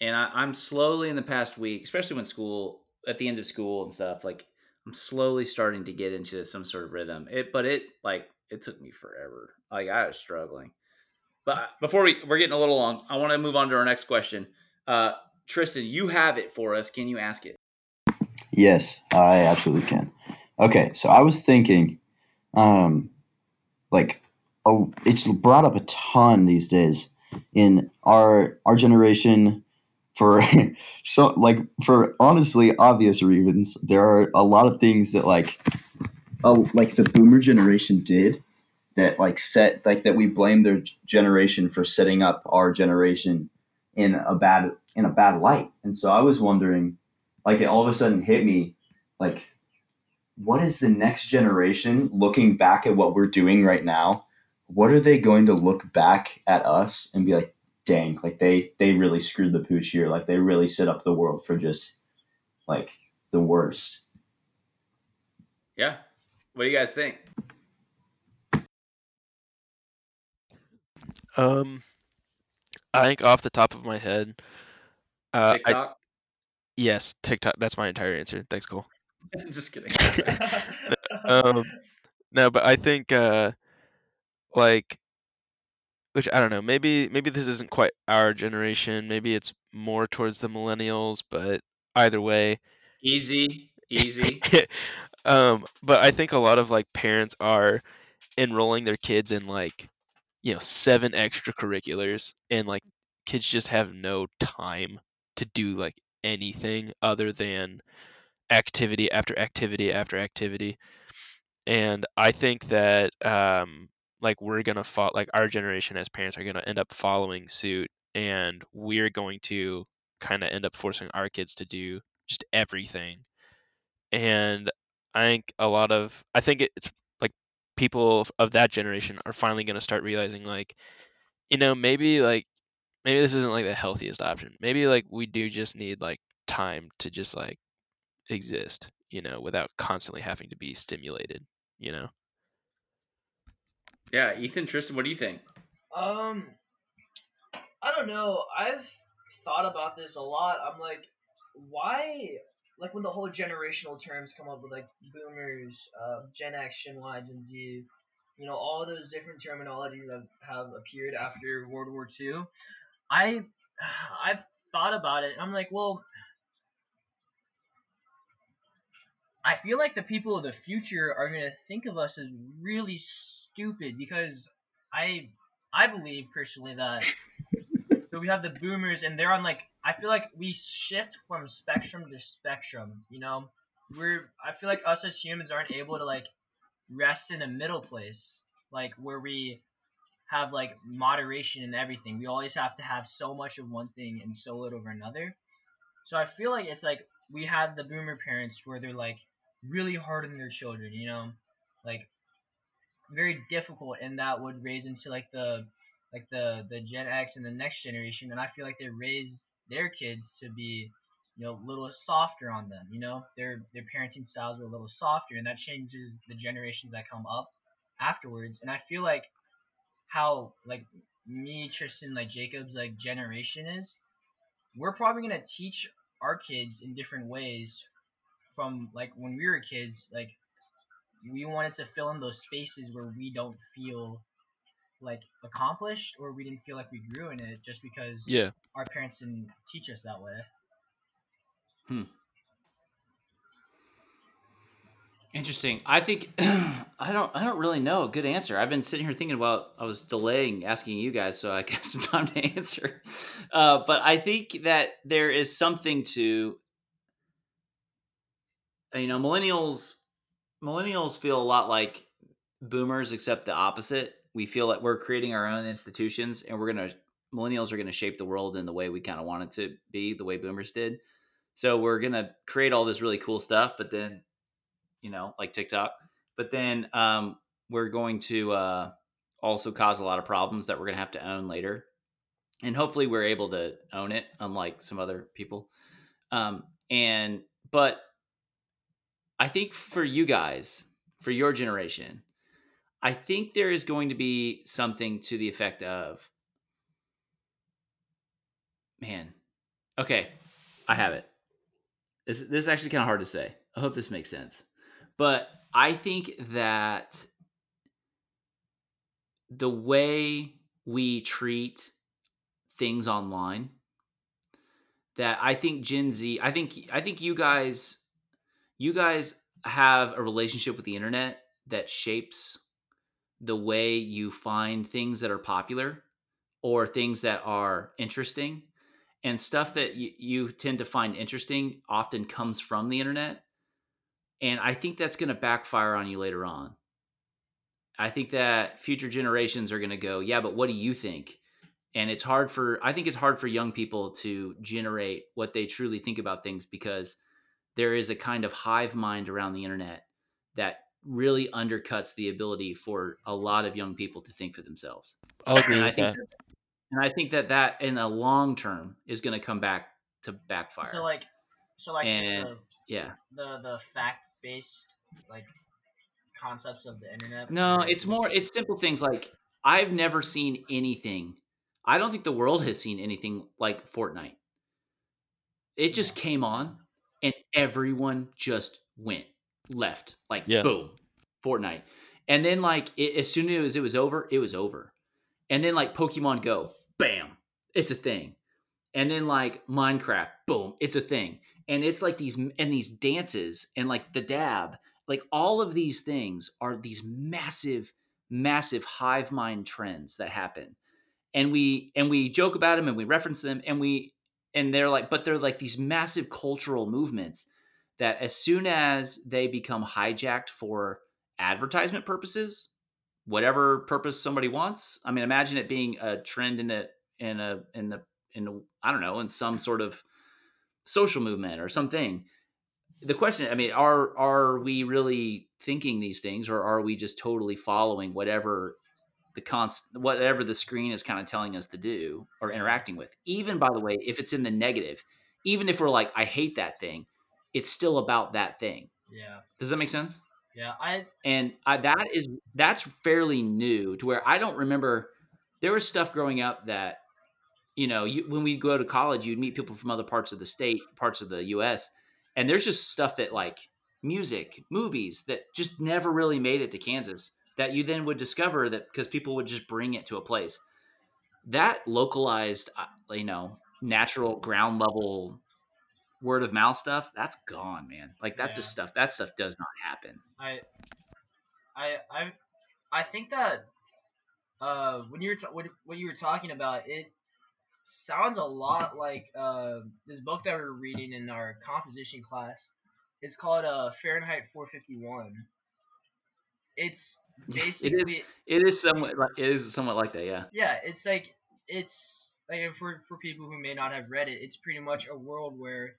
and I, I'm slowly in the past week, especially when school at the end of school and stuff, like I'm slowly starting to get into some sort of rhythm. It, but it like it took me forever. Like I was struggling. But before we we're getting a little long, I want to move on to our next question. Uh, Tristan, you have it for us. Can you ask it? Yes, I absolutely can. Okay, so I was thinking, um, like, oh, it's brought up a ton these days in our our generation. For so, like, for honestly obvious reasons, there are a lot of things that like, uh, like the Boomer generation did that like set like that we blame their generation for setting up our generation in a bad in a bad light. And so I was wondering, like, it all of a sudden hit me, like what is the next generation looking back at what we're doing right now? What are they going to look back at us and be like, dang, like they they really screwed the pooch here. Like they really set up the world for just like the worst. Yeah. What do you guys think? Um, I think off the top of my head, uh, I, TikTok? yes, TikTok. That's my entire answer. Thanks, Cole. Just kidding. Um, no, but I think uh, like, which I don't know. Maybe maybe this isn't quite our generation. Maybe it's more towards the millennials. But either way, easy, easy. um, but I think a lot of like parents are enrolling their kids in like you know seven extracurriculars and like kids just have no time to do like anything other than activity after activity after activity and i think that um like we're gonna follow like our generation as parents are gonna end up following suit and we're going to kind of end up forcing our kids to do just everything. And i think a lot of i think it's like people of that generation are finally going to start realizing like you know maybe like maybe this isn't like the healthiest option. Maybe like we do just need like time to just like exist you know without constantly having to be stimulated you know Yeah, Ethan, Tristan, what do you think? Um, I don't know. I've thought about this a lot. I'm like, why? Like when the whole generational terms come up with like boomers, uh, Gen X, Gen Y, Gen Z, you know, all those different terminologies that have appeared after World War II. I, I've thought about it. I'm like, well, I feel like the people of the future are gonna think of us as really stupid because I I believe personally that so we have the boomers and they're on like I feel like we shift from spectrum to spectrum, you know? We're I feel like us as humans aren't able to like rest in a middle place, like where we have like moderation in everything. We always have to have so much of one thing and so little of another. So I feel like it's like we had the boomer parents where they're like really hard on their children, you know, like very difficult, and that would raise into like the like the the Gen X and the next generation, and I feel like they raise their kids to be you know a little softer on them. You know, their their parenting styles are a little softer, and that changes the generations that come up afterwards. And I feel like how like me, Tristan, like Jacob's like generation is, we're probably gonna teach our kids in different ways from like when we were kids like we wanted to fill in those spaces where we don't feel like accomplished or we didn't feel like we grew in it just because yeah. our parents didn't teach us that way hmm. Interesting. I think I don't I don't really know a good answer. I've been sitting here thinking about I was delaying asking you guys so I got some time to answer. Uh, but I think that there is something to you know millennials millennials feel a lot like boomers except the opposite. We feel like we're creating our own institutions and we're to millennials are to shape the world in the way we kind of want it to be, the way boomers did. So we're to create all this really cool stuff but then you know, like TikTok. but then um, we're going to uh, also cause a lot of problems that we're going to have to own later. And hopefully we're able to own it, unlike some other people. Um, and, but I think for you guys, for your generation, I think there is going to be something to the effect of, man, okay, I have it. This, this is actually kind of hard to say. I hope this makes sense. But I think that the way we treat things online that I think Gen Z, I think I think you guys you guys have a relationship with the internet that shapes the way you find things that are popular or things that are interesting. And stuff that you, you tend to find interesting often comes from the internet and i think that's going to backfire on you later on i think that future generations are going to go yeah but what do you think and it's hard for i think it's hard for young people to generate what they truly think about things because there is a kind of hive mind around the internet that really undercuts the ability for a lot of young people to think for themselves I'll agree and I think that. and I think that that in the long term is going to come back to backfire. So like, so like just And- the, yeah. the the fact based like concepts of the internet. No, it's more it's simple things like I've never seen anything. I don't think the world has seen anything like Fortnite. It just came on and everyone just went left. Like Yeah. boom. Fortnite. And then like it, as soon as it was over, it was over. And then like Pokemon Go, bam, it's a thing. And then like Minecraft, boom, it's a thing. And it's like these and these dances and like the dab, like all of these things are these massive, massive hive mind trends that happen. And we and we joke about them and we reference them and we and they're like, but they're like these massive cultural movements that as soon as they become hijacked for advertisement purposes, whatever purpose somebody wants. I mean, imagine it being a trend in a in a in the in a, I don't know in some sort of social movement or something. The question, I mean, are are we really thinking these things, or are we just totally following whatever the const whatever the screen is kind of telling us to do or interacting with? Even by the way, if it's in the negative, even if we're like, I hate that thing, it's still about that thing. Yeah, Does that make sense? yeah. I and I, that is that's fairly new to where I don't remember there was stuff growing up that you know you, when we go to college you'd meet people from other parts of the state parts of the U.S. and there's just stuff that like music movies that just never really made it to Kansas that you then would discover that because people would just bring it to a place. That localized uh, you know natural ground level word of mouth stuff that's gone man. Like that's just stuff that stuff does not happen. I I I I think that uh when you're t- what, what you were talking about it sounds a lot like uh this book that we're reading in our composition class. It's called uh Fahrenheit 451. It's basically It is somewhat like it is somewhat like that, yeah. yeah, it's like it's like for for people who may not have read it, it's pretty much a world where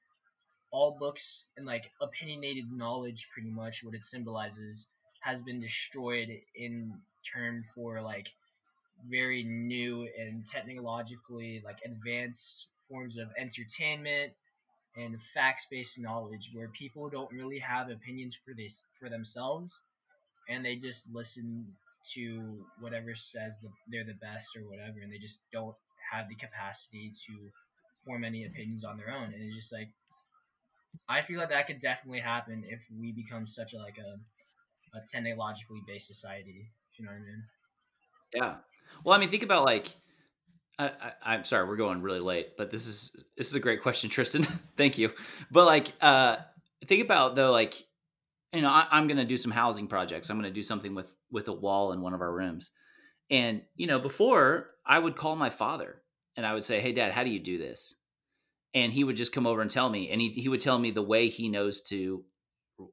all books and like opinionated knowledge, pretty much what it symbolizes, has been destroyed in turn for like very new and technologically like advanced forms of entertainment and facts-based knowledge where people don't really have opinions for this for themselves and they just listen to whatever says the, they're the best or whatever, and they just don't have the capacity to form any opinions on their own. And it's just like, I feel like that could definitely happen if we become such a like a, a technologically based society. You know what I mean? Yeah. Well, I mean, think about like I, I'm sorry, we're going really late, but this is this is a great question, Tristan. Thank you. But like, uh, think about though, like, you know, I, I'm going to do some housing projects. I'm going to do something with with a wall in one of our rooms, and you know, before I would call my father and I would say, "Hey, Dad, how do you do this?" And he would just come over and tell me, and he he would tell me the way he knows to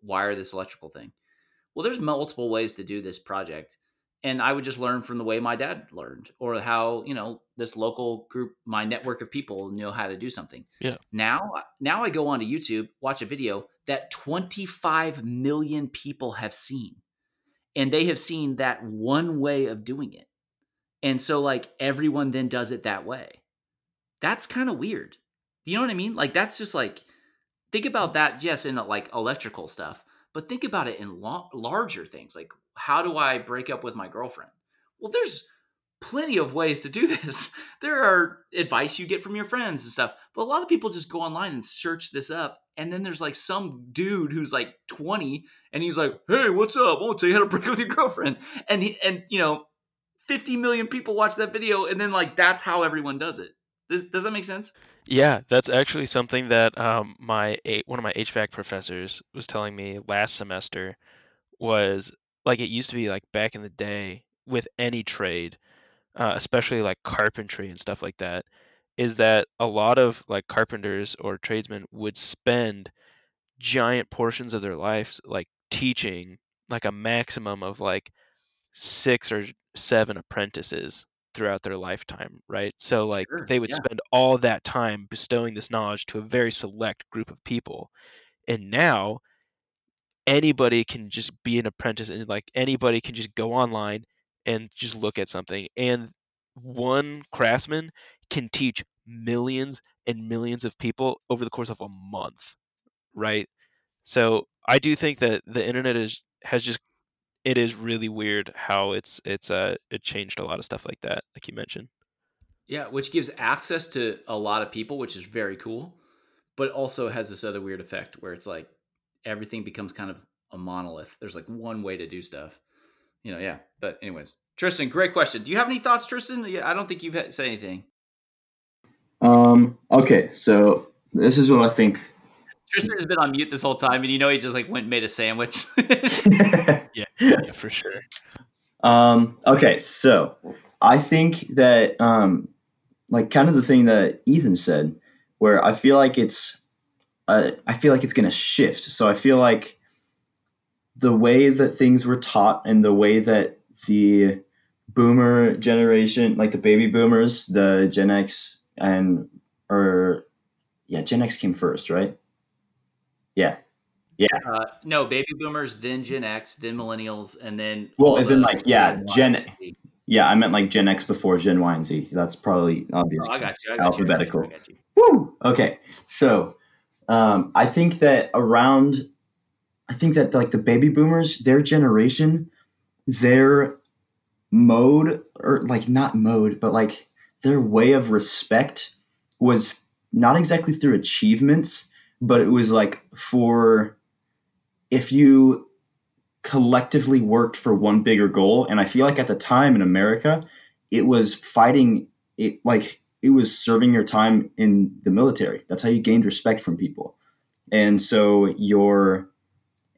wire this electrical thing. Well, there's multiple ways to do this project and I would just learn from the way my dad learned, or how you know this local group, my network of people, know how to do something. Yeah. Now, now I go onto YouTube, watch a video that 25 million people have seen, and they have seen that one way of doing it. And so like everyone then does it that way. That's kind of weird. You know what I mean? Like that's just like think about that yes in like electrical stuff, but think about it in lo- larger things. Like how do I break up with my girlfriend? Well, there's plenty of ways to do this. There are advice you get from your friends and stuff, but a lot of people just go online and search this up. And then there's like some dude who's like 20 and he's like, Hey, what's up? I want to tell you how to break up with your girlfriend. And he, and you know, 50 million people watch that video. And then like, that's how everyone does it. Does, does that make sense? Yeah, that's actually something that um, my one of my HVAC professors was telling me last semester was like it used to be like back in the day with any trade, uh, especially like carpentry and stuff like that, is that a lot of like carpenters or tradesmen would spend giant portions of their lives like teaching like a maximum of like six or seven apprentices throughout their lifetime, right? So like Sure, they would yeah. spend all that time bestowing this knowledge to a very select group of people. And now anybody can just be an apprentice and like anybody can just go online and just look at something and one craftsman can teach millions and millions of people over the course of a month right? So i do think that the internet is has just it is really weird how it's it's uh it changed a lot of stuff like that like you mentioned. Yeah, which gives access to a lot of people, which is very cool, but also has this other weird effect where it's like everything becomes kind of a monolith. There's like one way to do stuff. You know, yeah. But anyways, Tristan, great question. Do you have any thoughts, Tristan? I don't think you've said anything. Um. Okay. So this is what I think. Tristan has been on mute this whole time, and you know he just like went and made a sandwich. yeah for sure Um, okay, so I think that um, like kind of the thing that Ethan said, where I feel like it's, uh, I feel like it's going to shift. So I feel like the way that things were taught and the way that the boomer generation, like the baby boomers, the Gen X and or yeah, Gen X came first, right? Yeah. uh, no, baby boomers, then Gen X, then millennials, and then Well, as in, like, yeah, Gen- Yeah, I meant like Gen X before Gen Y and Z. That's probably obvious. Oh, I got you. I got you, I got you, alphabetical. I got you. Woo! Okay, so um, I think that around, I think that like the baby boomers, their generation, their mode or like not mode, but like their way of respect was not exactly through achievements, but it was like for if you collectively worked for one bigger goal. And I feel like at the time in America, it was fighting it like it was serving your time in the military. That's how you gained respect from people. And so your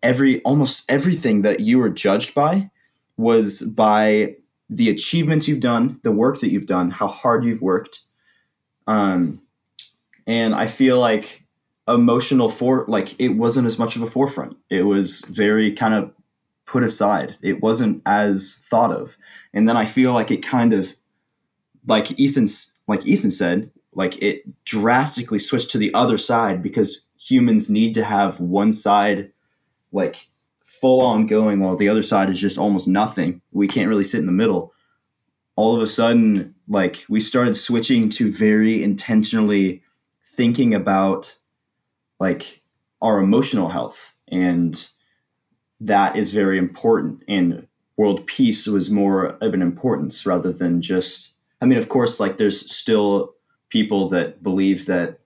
every almost everything that you were judged by was by the achievements you've done, the work that you've done, how hard you've worked. Um, and I feel like emotional for like it wasn't as much of a forefront. It was very kind of put aside. It wasn't as thought of. And then I feel like it kind of like Ethan's like Ethan said, like it drastically switched to the other side because humans need to have one side like full on going while the other side is just almost nothing. We can't really sit in the middle. All of a sudden, like we started switching to very intentionally thinking about like our emotional health and that is very important and world peace was more of an importance rather than just i mean of course like there's still people that believe that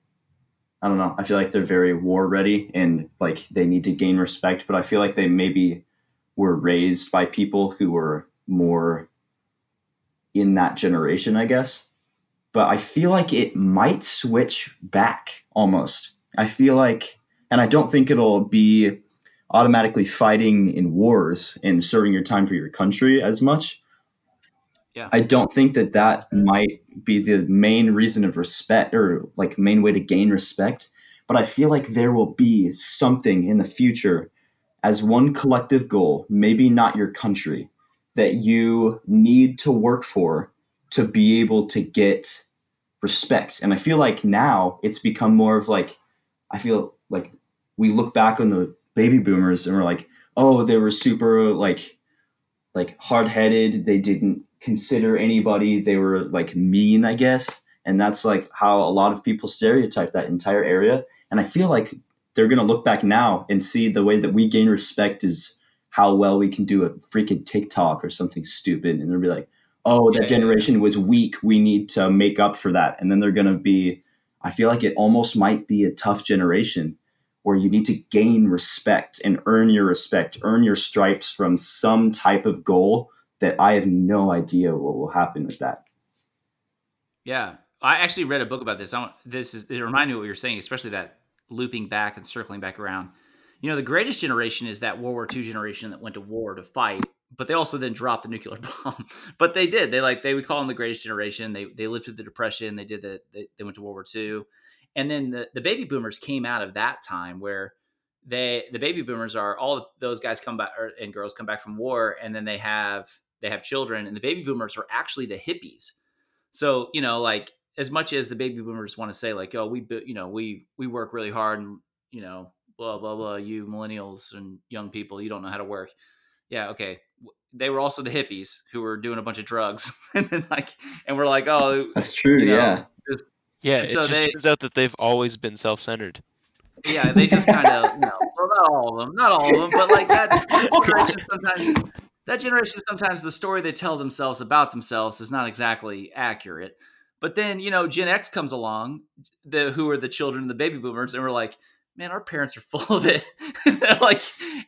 i don't know i feel like they're very war ready and like they need to gain respect but i feel like they maybe were raised by people who were more in that generation i guess but i feel like it might switch back almost i feel like and i don't think it'll be automatically fighting in wars and serving your time for your country as much. Yeah. I don't think that that might be the main reason of respect or like main way to gain respect, but I feel like there will be something in the future as one collective goal, maybe not your country, that you need to work for to be able to get respect. And I feel like now it's become more of like I feel like we look back on the baby boomers and we're like, oh, they were super like like hard headed. They didn't consider anybody. They were like mean, I guess. And that's like how a lot of people stereotype that entire area. And I feel like they're going to look back now and see the way that we gain respect is how well we can do a freaking TikTok or something stupid. And they'll be like, oh, that Yeah. generation was weak. We need to make up for that. And then they're going to be, I feel like it almost might be a tough generation where you need to gain respect and earn your respect, earn your stripes from some type of goal that I have no idea what will happen with that. Yeah, I actually read a book about this. I this is it reminded me of what you're saying, especially that looping back and circling back around. You know, the greatest generation is that World War II generation that went to war to fight, but they also then dropped the nuclear bomb. but they did. They like they would call them the greatest generation. They they lived through the depression. They did the they, they went to World War II, and then the the baby boomers came out of that time where they the baby boomers are all those guys come back or, and girls come back from war, and then they have they have children, and the baby boomers are actually the hippies. So you know, like as much as the baby boomers want to say, like, oh, we you know we we work really hard, and you know, blah blah blah. You millennials and young people, you don't know how to work. Yeah, okay. They were also the hippies who were doing a bunch of drugs, and then like, and we're like, oh, That's true. you know, yeah. just- Yeah, And it so just they- turns out that they've always been self-centered. yeah, they just kind of, you know, well, not all of them, not all of them, but like that, that sometimes, that generation sometimes the story they tell themselves about themselves is not exactly accurate. But then, you know, Gen X comes along, the who are the children of the baby boomers, and we're like, man, our parents are full of it. Like,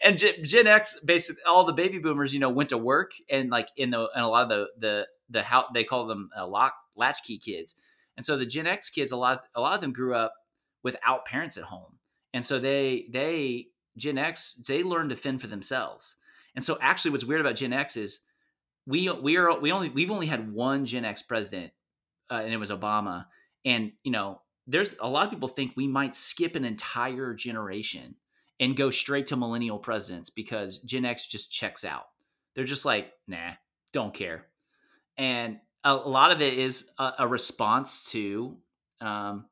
and Gen, Gen X, basically, all the baby boomers, you know, went to work and like in the and a lot of the the the how they call them uh, lock latchkey kids, and so the Gen X kids, a lot a lot of them grew up without parents at home, and so they they Gen X they learn to fend for themselves. And so actually, what's weird about Gen X is we we are we only we've only had one Gen X president, uh, and it was Obama. And you know, there's a lot of people think we might skip an entire generation and go straight to millennial presidents because Gen X just checks out. They're just like, nah, don't care. And a, a lot of it is a, a response to um,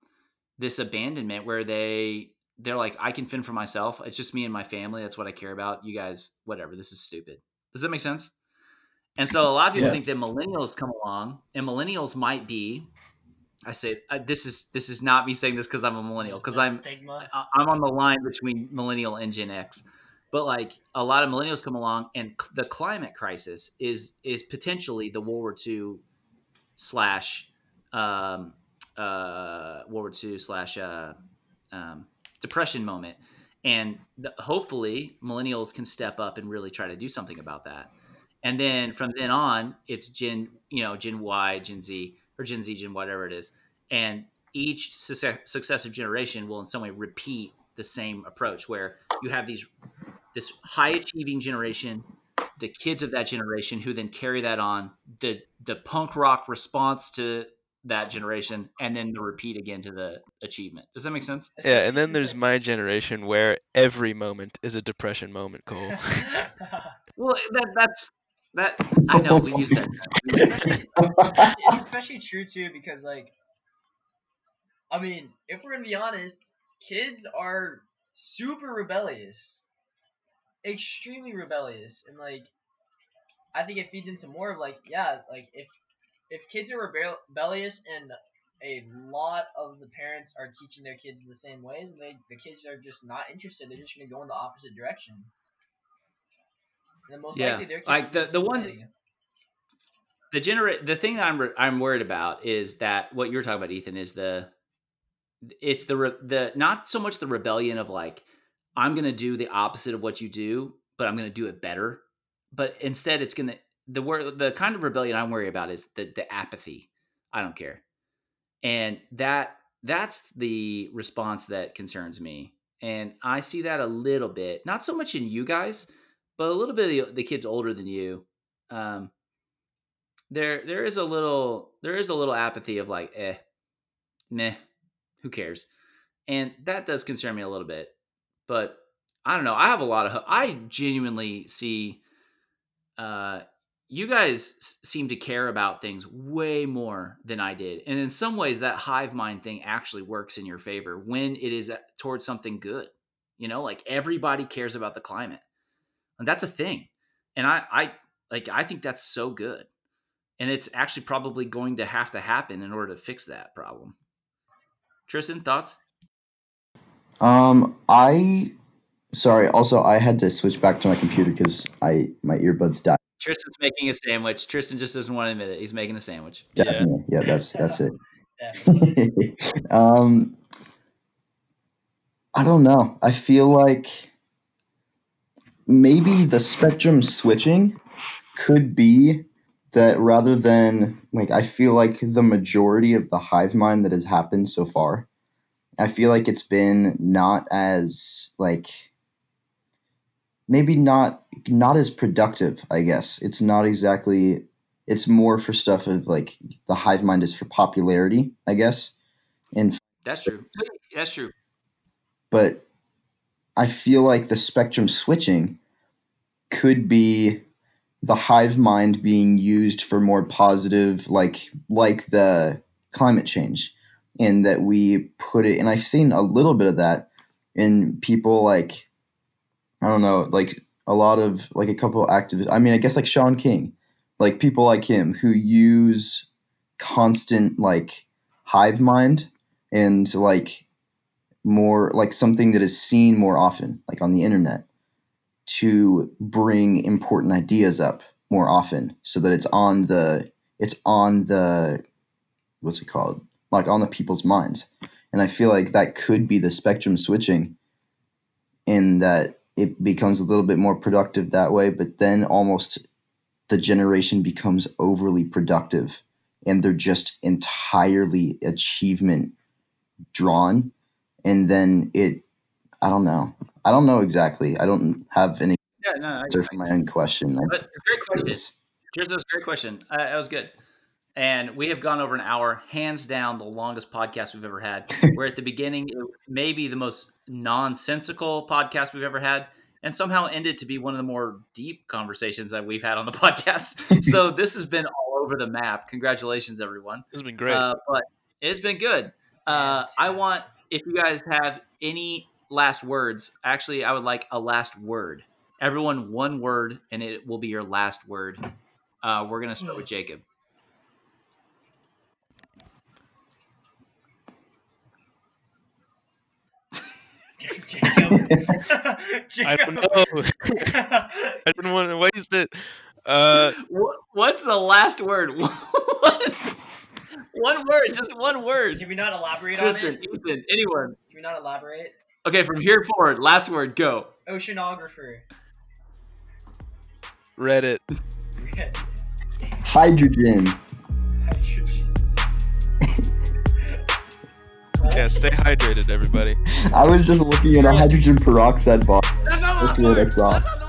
this abandonment where they they're like, I can fend for myself. It's just me and my family. That's what I care about. You guys, whatever. This is stupid. Does that make sense? And so a lot of people Yeah. think that millennials come along, and millennials might be. I say uh, this is this is not me saying this because I'm a millennial because I'm stigma. I- I'm on the line between millennial and Gen X. But like a lot of millennials come along, and c- the climate crisis is is potentially the World War II slash um, uh, World War II slash uh, um, depression moment, and the, hopefully millennials can step up and really try to do something about that. And then from then on, it's Gen you know Gen Y, Gen Z, or Gen Z, Gen whatever it is, and each success, successive generation will in some way repeat the same approach where you have these this high achieving generation the kids of that generation who then carry that on. The the punk rock response to that generation and then the repeat again to the achievement does that make sense Yeah, and then there's my generation where every moment is a depression moment, Cole. well that that's that i know we use that we use that. it's especially true too because like I mean, if we're gonna be honest, kids are super rebellious. Extremely rebellious. And like I think it feeds into more of like, yeah, like if if kids are rebel- rebellious and a lot of the parents are teaching their kids the same ways, and they the kids are just not interested. They're just gonna go in the opposite direction. And then most Yeah, likely their kids like the- the one- thing. the genera- the thing that I'm re- I'm worried about is that what you're talking about, Ethan, is the it's the re- the not so much the rebellion of like I'm gonna do the opposite of what you do, but I'm gonna do it better. But instead, it's gonna the word the kind of rebellion I'm worried about is the the apathy. I don't care, and that that's the response that concerns me. And I see that a little bit, not so much in you guys, but a little bit of the, the kids older than you. Um, there there is a little there is a little apathy of like eh meh who cares and that does concern me a little bit but i don't know i have a lot of i genuinely see uh you guys seem to care about things way more than i did and in some ways that hive mind thing actually works in your favor when it is towards something good you know like everybody cares about the climate and that's a thing and i i like I think that's so good. And it's actually probably going to have to happen in order to fix that problem. Tristan, thoughts? Um, I sorry. Also, I had to switch back to my computer because I my earbuds died. Tristan's making a sandwich. Tristan just doesn't want to admit it. He's making a sandwich. Yeah. Definitely. Yeah, that's that's it. Um, I don't know. I feel like maybe the spectrum switching could be that rather than like I feel like the majority of the hive mind that has happened so far, I feel like it's been not as like maybe not not as productive, I guess. It's not exactly it's more for stuff of like the hive mind is for popularity, I guess. And That's true. That's true. but I feel like the spectrum switching could be the hive mind being used for more positive like like the climate change and that we put it and I've seen a little bit of that in people like I don't know like a lot of like a couple activists I mean I guess like Shaun King like people like him who use constant like hive mind and like more like something that is seen more often, like on the internet, to bring important ideas up more often, so that it's on the it's on the what's it called, like on the people's minds. And I feel like that could be the spectrum switching, in that it becomes a little bit more productive that way, but then almost the generation becomes overly productive, and they're just entirely achievement drawn and then it i don't know i don't know exactly i don't have any Yeah, no, I, answer for my own question but great question. Here's a great question. That was good. And we have gone over an hour, hands down, the longest podcast we've ever had. Where at the beginning, it may be the most nonsensical podcast we've ever had, and somehow ended to be one of the more deep conversations that we've had on the podcast. so this has been all over the map. Congratulations, everyone. This has been great. Uh, but it's been good. Uh, I want if you guys have any last words. Actually, I would like a last word. Everyone, one word, and it will be your last word. Uh, we're gonna start with Jacob. Jacob. I don't know. I didn't want to waste it. Uh, What's the last word? One word, just one word. Can we not elaborate Tristan, on it? Ethan, anyone. Can we not elaborate? Okay, from here forward, last word, go. Oceanographer. Reddit. hydrogen Yeah, stay hydrated, everybody. i was just looking at a hydrogen peroxide bottle That's what.